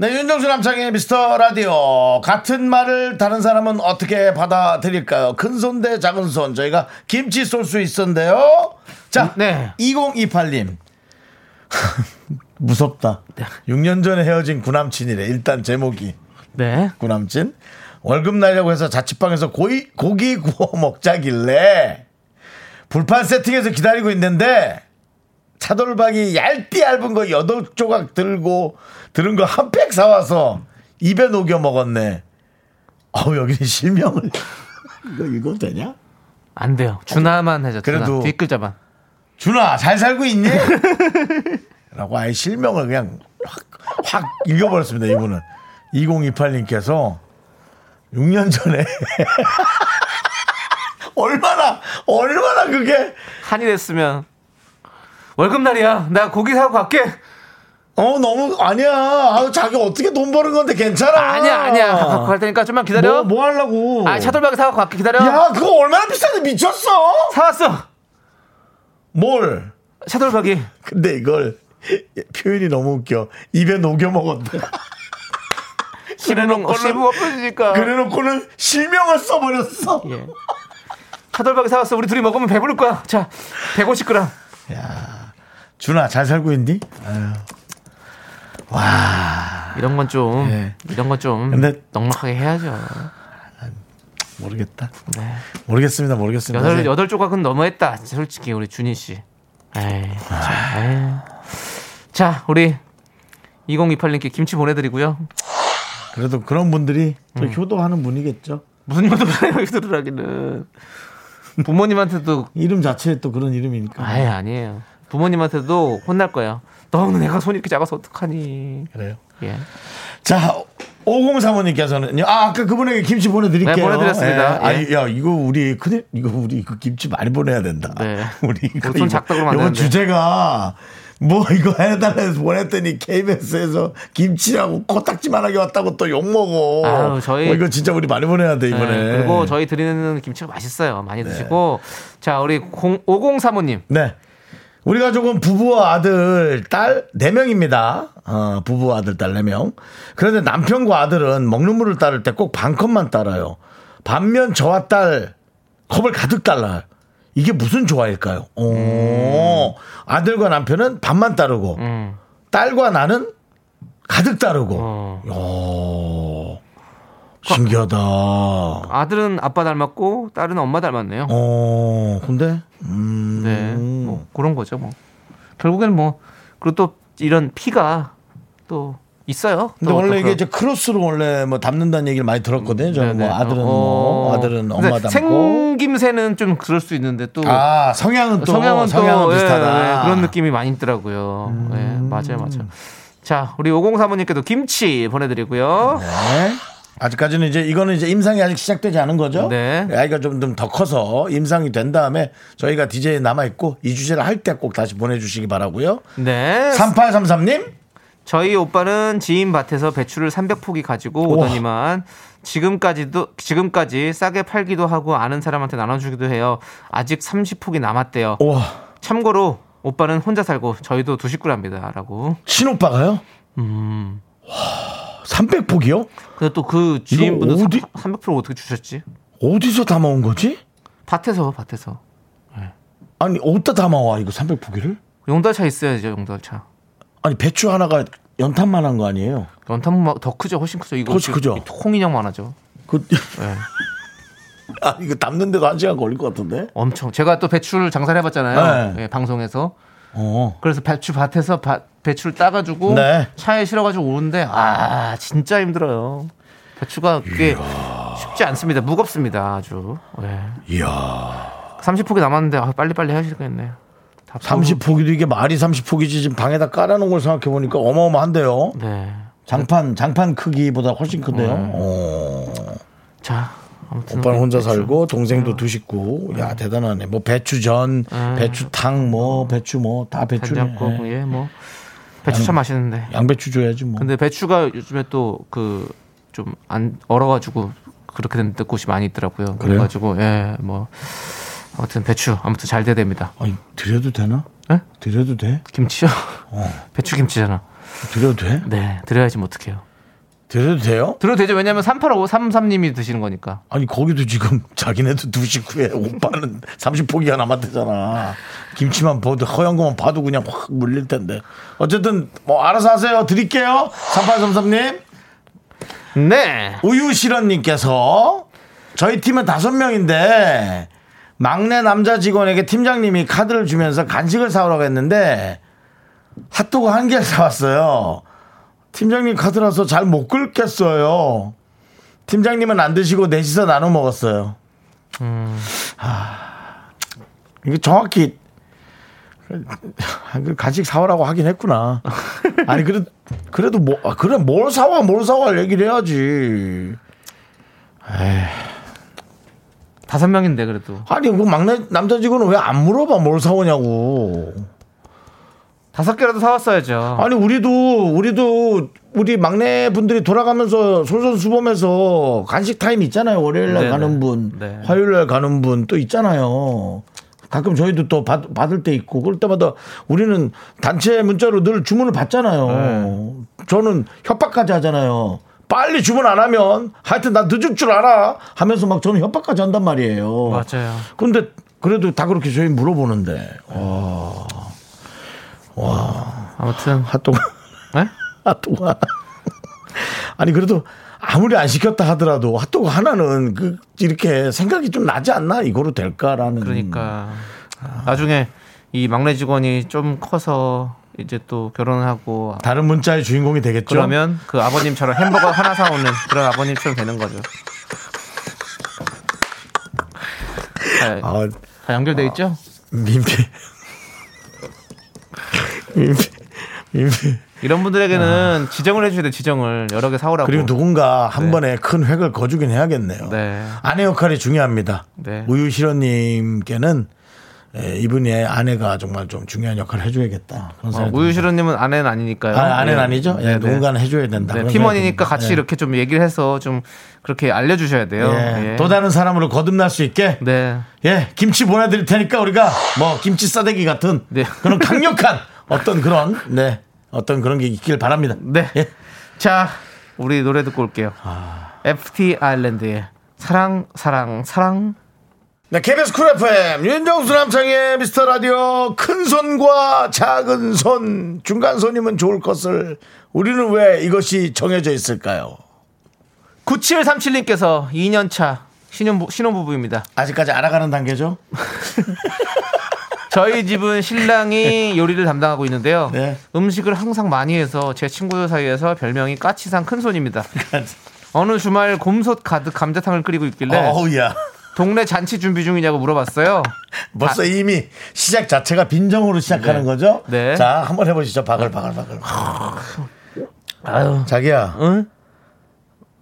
네, 윤정수 남창의 미스터 라디오. 같은 말을 다른 사람은 어떻게 받아들일까요? 큰 손 대 작은 손. 저희가 김치 쏠 수 있었는데요. 자, 네. 2028님. (laughs) 무섭다. 6년 전에 헤어진 구남친이래. 일단 제목이. 네. 구남친. 월급 날려고 해서 자취방에서 고이, 고기 구워 먹자길래 불판 세팅해서 기다리고 있는데 차돌박이 얇디 얇은 거 여덟 조각 들고 들은 거 한 팩 사와서 입에 녹여 먹었네. 어우 여기는 실명을 이거 이거 되냐? 안 돼요. 준하만 해줘. 그래도- 그래도 뒷글자만. 준아 잘 살고 있니? (laughs) 라고 아예 실명을 그냥 확, 확 읽어버렸습니다 이분은 2028님께서 6년 전에 (laughs) 얼마나 얼마나 그게 한이 됐으면 월급 날이야. 나 고기 사고 갈게. 어 너무 아니야 아우 자기 어떻게 돈 버는 건데 괜찮아 아니야 아니야. 갖고 갈 테니까 좀만 기다려. 뭐, 뭐 하려고 아 차돌박이 사고 갈게 기다려. 야 그거 얼마나 비싼데 미쳤어 사왔어. 뭘 차돌박이. 근데 이걸 표현이 너무 웃겨 입에 녹여 먹었대 씹으면 씹으면 없어지니까. 그래놓고는 실명을 써버렸어 예. 차돌박이 사왔어. 우리 둘이 먹으면 배부를 거야. 자, 150g. 준아 잘 살고 있니? 아유. 이런 건 좀, 예. 이런 건좀 근데- 넉넉하게 해야죠. 모르겠다 네. 모르겠습니다 모르겠습니다 여덟 사실 여덟 조각은 너무했다. 솔직히 우리 준희 씨. 에이, 참, 에이. 자, 우리 2028님께 김치 보내드리고요. 그래도 그런 분들이 또 음. 효도하는 분이겠죠 무슨 요도가요, 요도라기는. (laughs) 부모님한테도 이름 자체에 또 그런 이름이니까 아예 아니에요. 부모님한테도 혼날 거예요. 너는 내가 손이 이렇게 작아서 어떡하니. 그래요 예. 자 5035님께서는요 아 아까 그분에게 김치 보내드릴게요 네, 보내드렸습니다. 예. 아니, 예. 야 이거 우리 큰일 이거 우리 이거 김치 많이 보내야 된다 네. (laughs) 우리 이거 손 작다 그러면 안 이거. 주제가 뭐 이거 해달라 해서 보냈더니 KBS에서 김치라고 코딱지만하게 왔다고 또 욕먹어 아유, 저희- 어, 이거 진짜 우리 많이 보내야 돼 이번에 네, 그리고 저희 드리는 김치가 맛있어요. 많이 드시고. 자, 우리 0, 5035님. 네. 우리 가족은 부부와 아들, 딸 4명입니다. 어, 부부와 아들, 딸 4명. 그런데 남편과 아들은 먹는 물을 따를 때 꼭 반컵만 따라요. 반면 저와 딸 컵을 가득 따라요. 이게 무슨 조화일까요? 오, 아들과 남편은 반만 따르고 음. 딸과 나는 가득 따르고. 어. 오, 신기하다. 아들은 아빠 닮았고 딸은 엄마 닮았네요. 어, 근데 음, 네, 뭐 그런 거죠. 뭐 결국에는 뭐 그리고 또 이런 피가 또 있어요. 근데 또 원래 이게 그런- 이제 크로스로 원래 뭐 담는다는 얘기를 많이 들었거든요. 저는 네네. 뭐 아들은 어, 뭐 아들은 엄마 닮고 생김새는 좀 그럴 수 있는데 또 아 성향은 또 성향은 또 성향은 예, 비슷하다. 예, 그런 느낌이 많이 있더라고요. 예, 맞아요, 맞아요. 자, 우리 5035님께도 김치 보내드리고요. 네. 아직까지는 이제 이거는 이제 임상이 아직 시작되지 않은 거죠. 네. 아이가 좀 더 커서 임상이 된 다음에 저희가 DJ에 남아 있고 이 주제를 할 때 꼭 다시 보내 주시기 바라고요. 네. 3833님 저희 오빠는 지인 밭에서 배추를 300포기 가지고 우와. 오더니만 지금까지도 지금까지 싸게 팔기도 하고 아는 사람한테 나눠주기도 해요. 아직 30포기 남았대요. 와 참고로 오빠는 혼자 살고 저희도 두 식구랍니다라고. 친오빠가요? 음. 와 300폭이요? 근데 또그 지인분도 이거 어디- 300% 어떻게 주셨지? 어디서 담아온 거지? 밭에서 밭에서. 아니 어디다 담아와 이거 300포기를? 용달차 있어야죠 용달차. 아니 배추 하나가 연탄만 한 거 아니에요? 연탄 더 크죠 훨씬 크죠 이거 훨씬 크죠? 홍인형만 하죠. 그 네. (laughs) 아, 이거 담는데도 한 시간 걸릴 것 같은데? 엄청 제가 또 배추를 장사를 해봤잖아요. 네. 예, 방송에서. 어. 그래서 배추 밭에서 바- 배추를 따가지고 네. 차에 실어가지고 오는데 아 진짜 힘들어요. 배추가 그게 쉽지 않습니다. 무겁습니다 아주. 예. 이야. 30포기 남았는데 아, 빨리빨리 하시겠네. 30포기도 이게 말이 30포기지 지금 방에다 깔아놓은 걸 생각해 보니까 어마어마한데요. 네. 장판 장판 크기보다 훨씬 큰데요. 네. 어. 자 오빠는 혼자 배추. 살고 동생도 두 식구. 야 대단하네. 뭐 배추전, 네. 배추탕, 뭐 배추 뭐 다 배추네. 된장국 예 뭐 배추 참 맛있는데. 양배추 줘야지 뭐. 근데 배추가 요즘에 또 그 좀 안 얼어가지고 그렇게 된 곳이 많이 있더라고요. 그래가지고 예 뭐 아무튼 배추 아무튼 잘 돼야 됩니다. 아니 드려도 되나? 예? 드려도 돼? 김치요? 어. (laughs) 배추 김치잖아. 드려도 돼? 네, 드려야지 뭐 어떡해요. 드려도 돼요? 드려도 되죠. 왜냐면 38533님이 드시는 거니까. 아니 거기도 지금 자기네도 두 식구에 오빠는 30포기가 남았대잖아. 김치만 봐도 허연 거만 봐도 그냥 확 물릴 텐데. 어쨌든 뭐 알아서 하세요. 드릴게요. 3833님. 네. 우유실현님께서 저희 팀은 다섯 명인데 막내 남자 직원에게 팀장님이 카드를 주면서 간식을 사오라고 했는데 핫도그 한 개를 사왔어요. 팀장님 카드라서 잘 못 긁겠어요. 팀장님은 안 드시고 넷이서 나눠 먹었어요. 아, 이게 정확히 그 간식 사오라고 하긴 했구나. 아니 그래도 그래도 뭐 아, 그래 뭘 사와 뭘 사와 얘기를 해야지. 다섯 명인데 그래도 아니 그 막내 남자 직원은 왜 안 물어봐 뭘 사오냐고. 다섯 개라도 사왔어야죠. 아니 우리도 우리도 우리 막내 분들이 돌아가면서 솔선수범해서 간식 타임 있잖아요. 월요일 날 네네. 가는 분, 네. 화요일 날 가는 분 또 있잖아요. 가끔 저희도 또 받, 받을 때 있고 그럴 때마다 우리는 단체 문자로 늘 주문을 받잖아요. 네. 저는 협박까지 하잖아요. 빨리 주문 안 하면 하여튼 나 늦을 줄 알아 하면서 막 저는 협박까지 한단 말이에요. 맞아요. 근데 그래도 다 그렇게 저희 물어보는데 아무튼 핫도그 (laughs) 네? 핫도그 하나. 아니 그래도 아무리 안 시켰다 하더라도 핫도그 하나는 그 이렇게 생각이 좀 나지 않나 이거로 될까라는 그러니까 나중에 이 막내 직원이 좀 커서 이제 또 결혼을 하고 다른 문자의 주인공이 되겠죠. 그러면 그 아버님처럼 햄버거 하나 사오는 그런 아버님처럼 되는 거죠. 다, 아, 다 연결돼 있죠? 민폐. 민폐. 민폐. 이런 분들에게는 지정을 해주셔야 돼 지정을 여러 개 사오라고. 그리고 누군가 한 네. 번에 큰 획을 거주긴 해야겠네요. 네. 아내 역할이 중요합니다. 네. 우유실현님께는 에, 이분의 아내가 정말 좀 중요한 역할을 해줘야겠다. 그런 어, 우유실현님은 아내는 아니니까요. 아, 아내는 네. 아니죠? 예, 네, 네. 누군가는 해줘야 된다. 네, 팀원이니까. 같이 예. 이렇게 좀 얘기를 해서 좀 그렇게 알려주셔야 돼요. 예, 예. 또 다른 사람으로 거듭날 수 있게 네. 예 김치 보내드릴 테니까 우리가 뭐 김치 싸대기 같은 네. 그런 강력한 (laughs) 어떤 그런 (laughs) 네 어떤 그런 게 있길 바랍니다. 네. 예. 자, 우리 노래 듣고 올게요. 아. FT 아일랜드의 사랑, 사랑, 사랑. 네, KBS 쿨 FM 윤정수 남창희의 미스터 라디오 큰 손과 작은 손 중간 손이면 좋을 것을 우리는 왜 이것이 정해져 있을까요? 9737님께서 2년차 신혼부, 신혼부부입니다. 아직까지 알아가는 단계죠? (laughs) 저희 집은 신랑이 요리를 담당하고 있는데요. 네. 음식을 항상 많이 해서 제 친구들 사이에서 별명이 까치상 큰손입니다. (laughs) 어느 주말 곰솥 가득 감자탕을 끓이고 있길래 어우야 동네 잔치 준비 중이냐고 물어봤어요. 벌써 이미 시작 자체가 빈정으로 시작하는 거죠? 네. 자 한번 해보시죠 바글바글바글 아유, 자기야 응?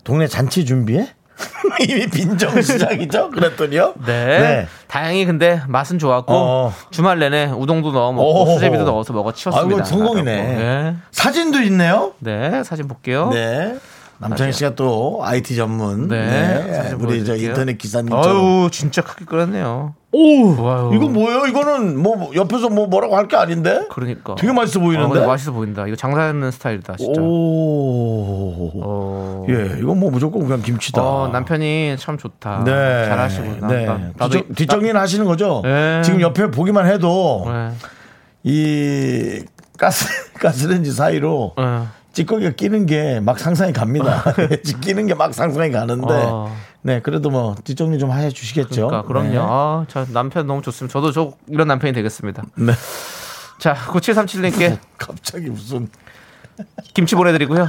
동네 잔치 준비해? (laughs) 이미 빈정 시작이죠? 그랬더니요? 네. 다행히 근데 맛은 좋았고 어. 주말 내내 우동도 넣어 먹고 오호호. 수제비도 넣어서 먹어 치웠습니다. 아이고 성공이네 네. 사진도 있네요 네, 사진 볼게요. 네. 남창희 씨가 또 IT 전문. 네. 네. 우리 저. 인터넷 기사님처럼. 아유, 진짜 크게 끓였네요. 오, wow. 이거 뭐예요? 이거는 뭐 옆에서 뭐 뭐라고 할 게 아닌데? 그러니까. 되게 맛있어 어, 보이는데. 근데 맛있어 보인다. 이거 장사하는 스타일이다, 진짜. 오. 어. 예, 이건 뭐 무조건 그냥 김치다. 어, 남편이 참 좋다. 네. 잘하시고. 나, 네. 나, 나도 뒷정, 뒷정리는 하시는 거죠? 네. 지금 옆에 보기만 해도 네. 이 가스 (laughs) 가스레인지 사이로 네. 찌꺼기가 끼는 게 막 상상이 갑니다. (laughs) 끼는 게 막 상상이 가는데. 어. 네, 그래도 뭐 뒷정리 좀 해 주시겠죠. 그러니까 그럼요. 네. 아, 저 남편 너무 좋습니다. 저도 저 이런 남편이 되겠습니다. 네. 자, 9737님께 (laughs) 갑자기 무슨 (laughs) 김치 보내드리고요.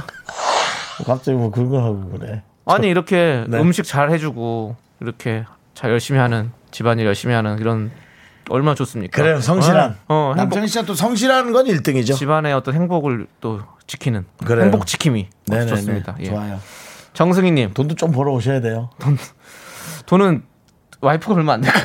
갑자기 뭐 그런 걸 하고 그래. 아니 이렇게 네. 음식 잘 해주고 이렇게 잘 열심히 하는 집안일 열심히 하는 이런 얼마나 좋습니까? 그래요, 성실한. 어, 어, 행복, 남창희 씨가 또 성실한 건 1등이죠. 집안의 어떤 행복을 또 지키는 그래요. 행복 지킴이 네네네. 좋습니다. 예. 좋아요. 정승희님 돈도 좀 벌어 오셔야 돼요. 돈은 와이프가 벌면 안 될까요?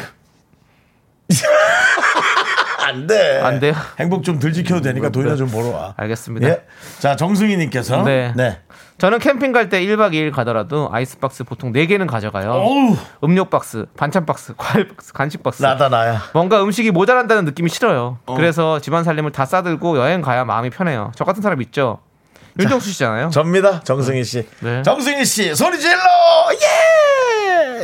안 돼. 안 돼요? 행복 좀 덜 지켜도 되니까 돈이나 좀 벌어 와. 알겠습니다. 예. 자, 정승희 님께서. 네. 네. 저는 캠핑 갈 때 1박 2일 가더라도 아이스박스 보통 4개는 가져가요. 어우, 음료 박스, 반찬 박스, 과일 박스, 간식 박스. 나다 나야. 뭔가 음식이 모자란다는 느낌이 싫어요. 그래서 집안 살림을 다 싸들고 여행 가야 마음이 편해요. 저 같은 사람 있죠? 윤정수 씨잖아요. 접니다. 정승희 씨. 네. 정승희 씨, 소리 질러! 예!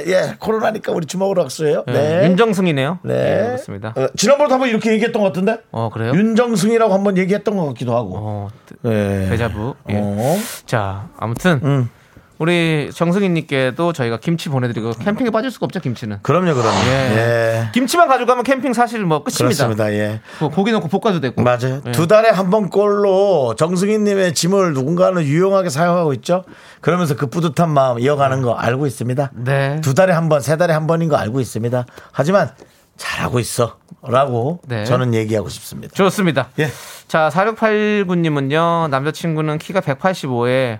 예, 코로나니까 우리 주먹으로 악수해요. 네. 네. 윤정승이네요. 네. 네, 그렇습니다. 어, 지난번에 한번 이렇게 얘기했던 것 같은데? 어, 그래요? 윤정승이라고 한번 얘기했던 것 같기도 하고. 어, 네. 대자부. 예. 어. 자, 아무튼 음. 우리 정승희님께도 저희가 김치 보내드리고 캠핑에 빠질 수가 없죠, 김치는. 그럼요, 그럼요. 예. 예. 김치만 가져가면 캠핑 사실 뭐 끝입니다. 그렇습니다. 예. 뭐 고기 넣고 볶아도 되고. 맞아요. 예. 두 달에 한 번 꼴로 정승희님의 짐을 누군가는 유용하게 사용하고 있죠. 그러면서 그 뿌듯한 마음 이어가는 거 알고 있습니다. 네. 두 달에 한 번, 세 달에 한 번인 거 알고 있습니다. 하지만 잘하고 있어. 라고 네. 저는 얘기하고 싶습니다. 좋습니다. 예. 자, 4689님은요, 남자친구는 키가 185에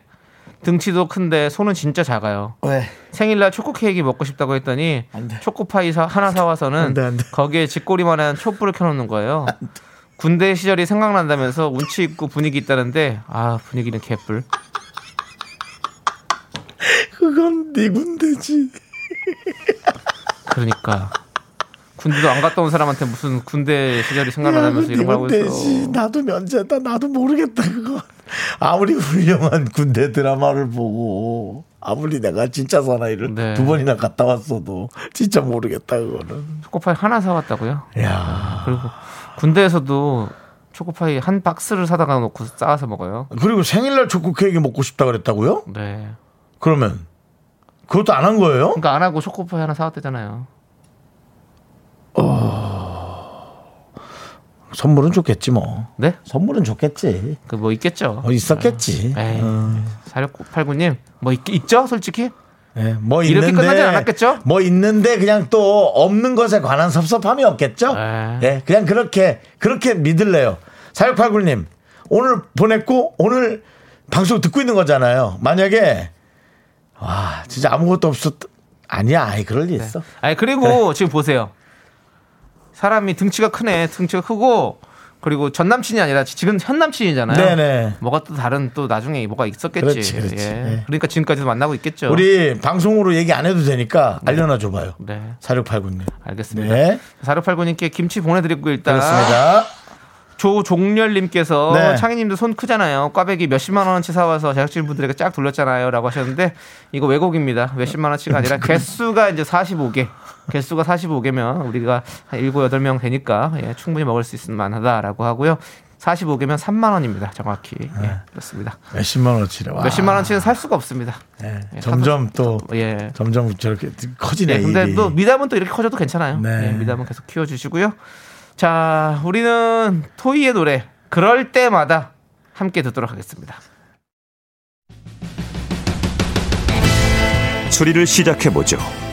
등치도 큰데 손은 진짜 작아요. 왜? 생일날 초코 케이크 먹고 싶다고 했더니. 초코파이 사, 하나 사와서는 안 돼, 안 돼. 거기에 집꼬리만한 촛불을 켜놓는 거예요. 군대 시절이 생각난다면서 운치 있고 분위기 있다는데 아 분위기는 개뿔. 그건 네 군대지. 그러니까 군대도 안 갔다 온 사람한테 무슨 군대 시절이 생각나면서 네 이런 걸 하고 군대지. 있어. 나도 면제다. 나도 모르겠다, 그거. 아무리 훌륭한 군대 드라마를 보고, 아무리 내가 진짜 사나이를 네. 두 번이나 갔다 왔어도, 진짜 모르겠다, 그거는. 초코파이 하나 사왔다고요? 야 그리고 군대에서도 초코파이 한 박스를 사다가 놓고 쌓아서 먹어요. 그리고 생일날 초코 케이크 먹고 싶다 그랬다고요? 네. 그러면 그것도 안 한 거예요? 그러니까 안 하고 초코파이 하나 사왔대잖아요. 선물은 좋겠지 뭐. 네? 선물은 좋겠지. 그 뭐 있겠죠. 어, 있었겠지. 에이, 어. 4689님, 뭐 있, 있죠, 솔직히? 예, 뭐 이렇게 있는데 끝나진 않았겠죠? 뭐 있는데 그냥 또 없는 것에 관한 섭섭함이 없겠죠? 에. 예, 그냥 그렇게 그렇게 믿을래요. 4689님 오늘 보냈고 오늘 방송 듣고 있는 거잖아요. 만약에 와 진짜 아무것도 없었 아니야, 아이 그럴 리 있어. 아니, 그리고 지금 보세요. 사람이 등치가 크네, 등치가 크고, 그리고 전 남친이 아니라 지금 현 남친이잖아요. 네네. 뭐가 또 다른 또 나중에 뭐가 있었겠지. 그렇지, 그렇지. 예. 네. 그러니까 지금까지도 만나고 있겠죠. 우리 방송으로 얘기 안 해도 되니까 알려놔 줘봐요. 네, 4689님. 알겠습니다. 네. 4689님께 김치 보내드리고 일단 그렇습니다. 조종렬님께서 네. 창희님도 손 크잖아요. 꽈배기 몇십만 원어치 사와서 제작진 분들에게 쫙 돌렸잖아요.라고 하셨는데 이거 왜곡입니다. 몇십만 원치가 아니라 (laughs) 개수가 이제 45개. 개수가 45개면 우리가 한 7, 8명 되니까 예, 충분히 먹을 수 있을 만하다라고 하고요. 45개면 3만 원입니다. 정확히. 예, 그렇습니다. 몇십만 원치래. 와. 몇십만 원치는 살 수가 없습니다. 예, 예, 점점 또 예. 점점 저렇게 커지네. 네, 근데 일이. 또 미담은 또 이렇게 커져도 괜찮아요. 네. 네, 미담은 계속 키워 주시고요. 자, 우리는 토이의 노래 그럴 때마다 함께 듣도록 하겠습니다. 추리를 시작해 보죠.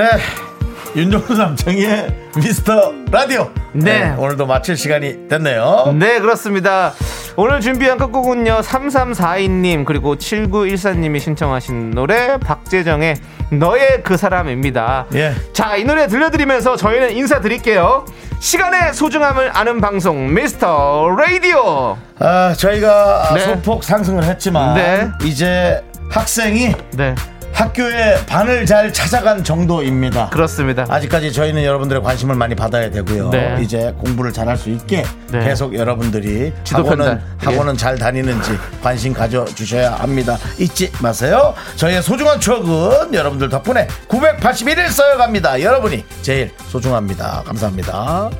네. 윤정수 남창의 미스터 라디오. 네. 오늘도 마칠 시간이 됐네요. 네, 그렇습니다. 오늘 준비한 끝곡은요, 3342님, 그리고 7914님이 신청하신 노래, 박재정의 너의 그 사람입니다. 예. 자, 이 노래 들려드리면서 저희는 인사드릴게요. 시간의 소중함을 아는 방송, 미스터 라디오. 아, 저희가 네. 소폭 상승을 했지만 네. 이제 학생이 네, 학교의 반을 잘 찾아간 정도입니다. 그렇습니다. 아직까지 저희는 여러분들의 관심을 많이 받아야 되고요. 네. 이제 공부를 잘할 수 있게 네. 계속 여러분들이 학원은 편달. 학원은 잘 다니는지 관심 가져 주셔야 합니다. 잊지 마세요. 저희의 소중한 추억은 여러분들 덕분에 981일 쌓여갑니다. 여러분이 제일 소중합니다. 감사합니다.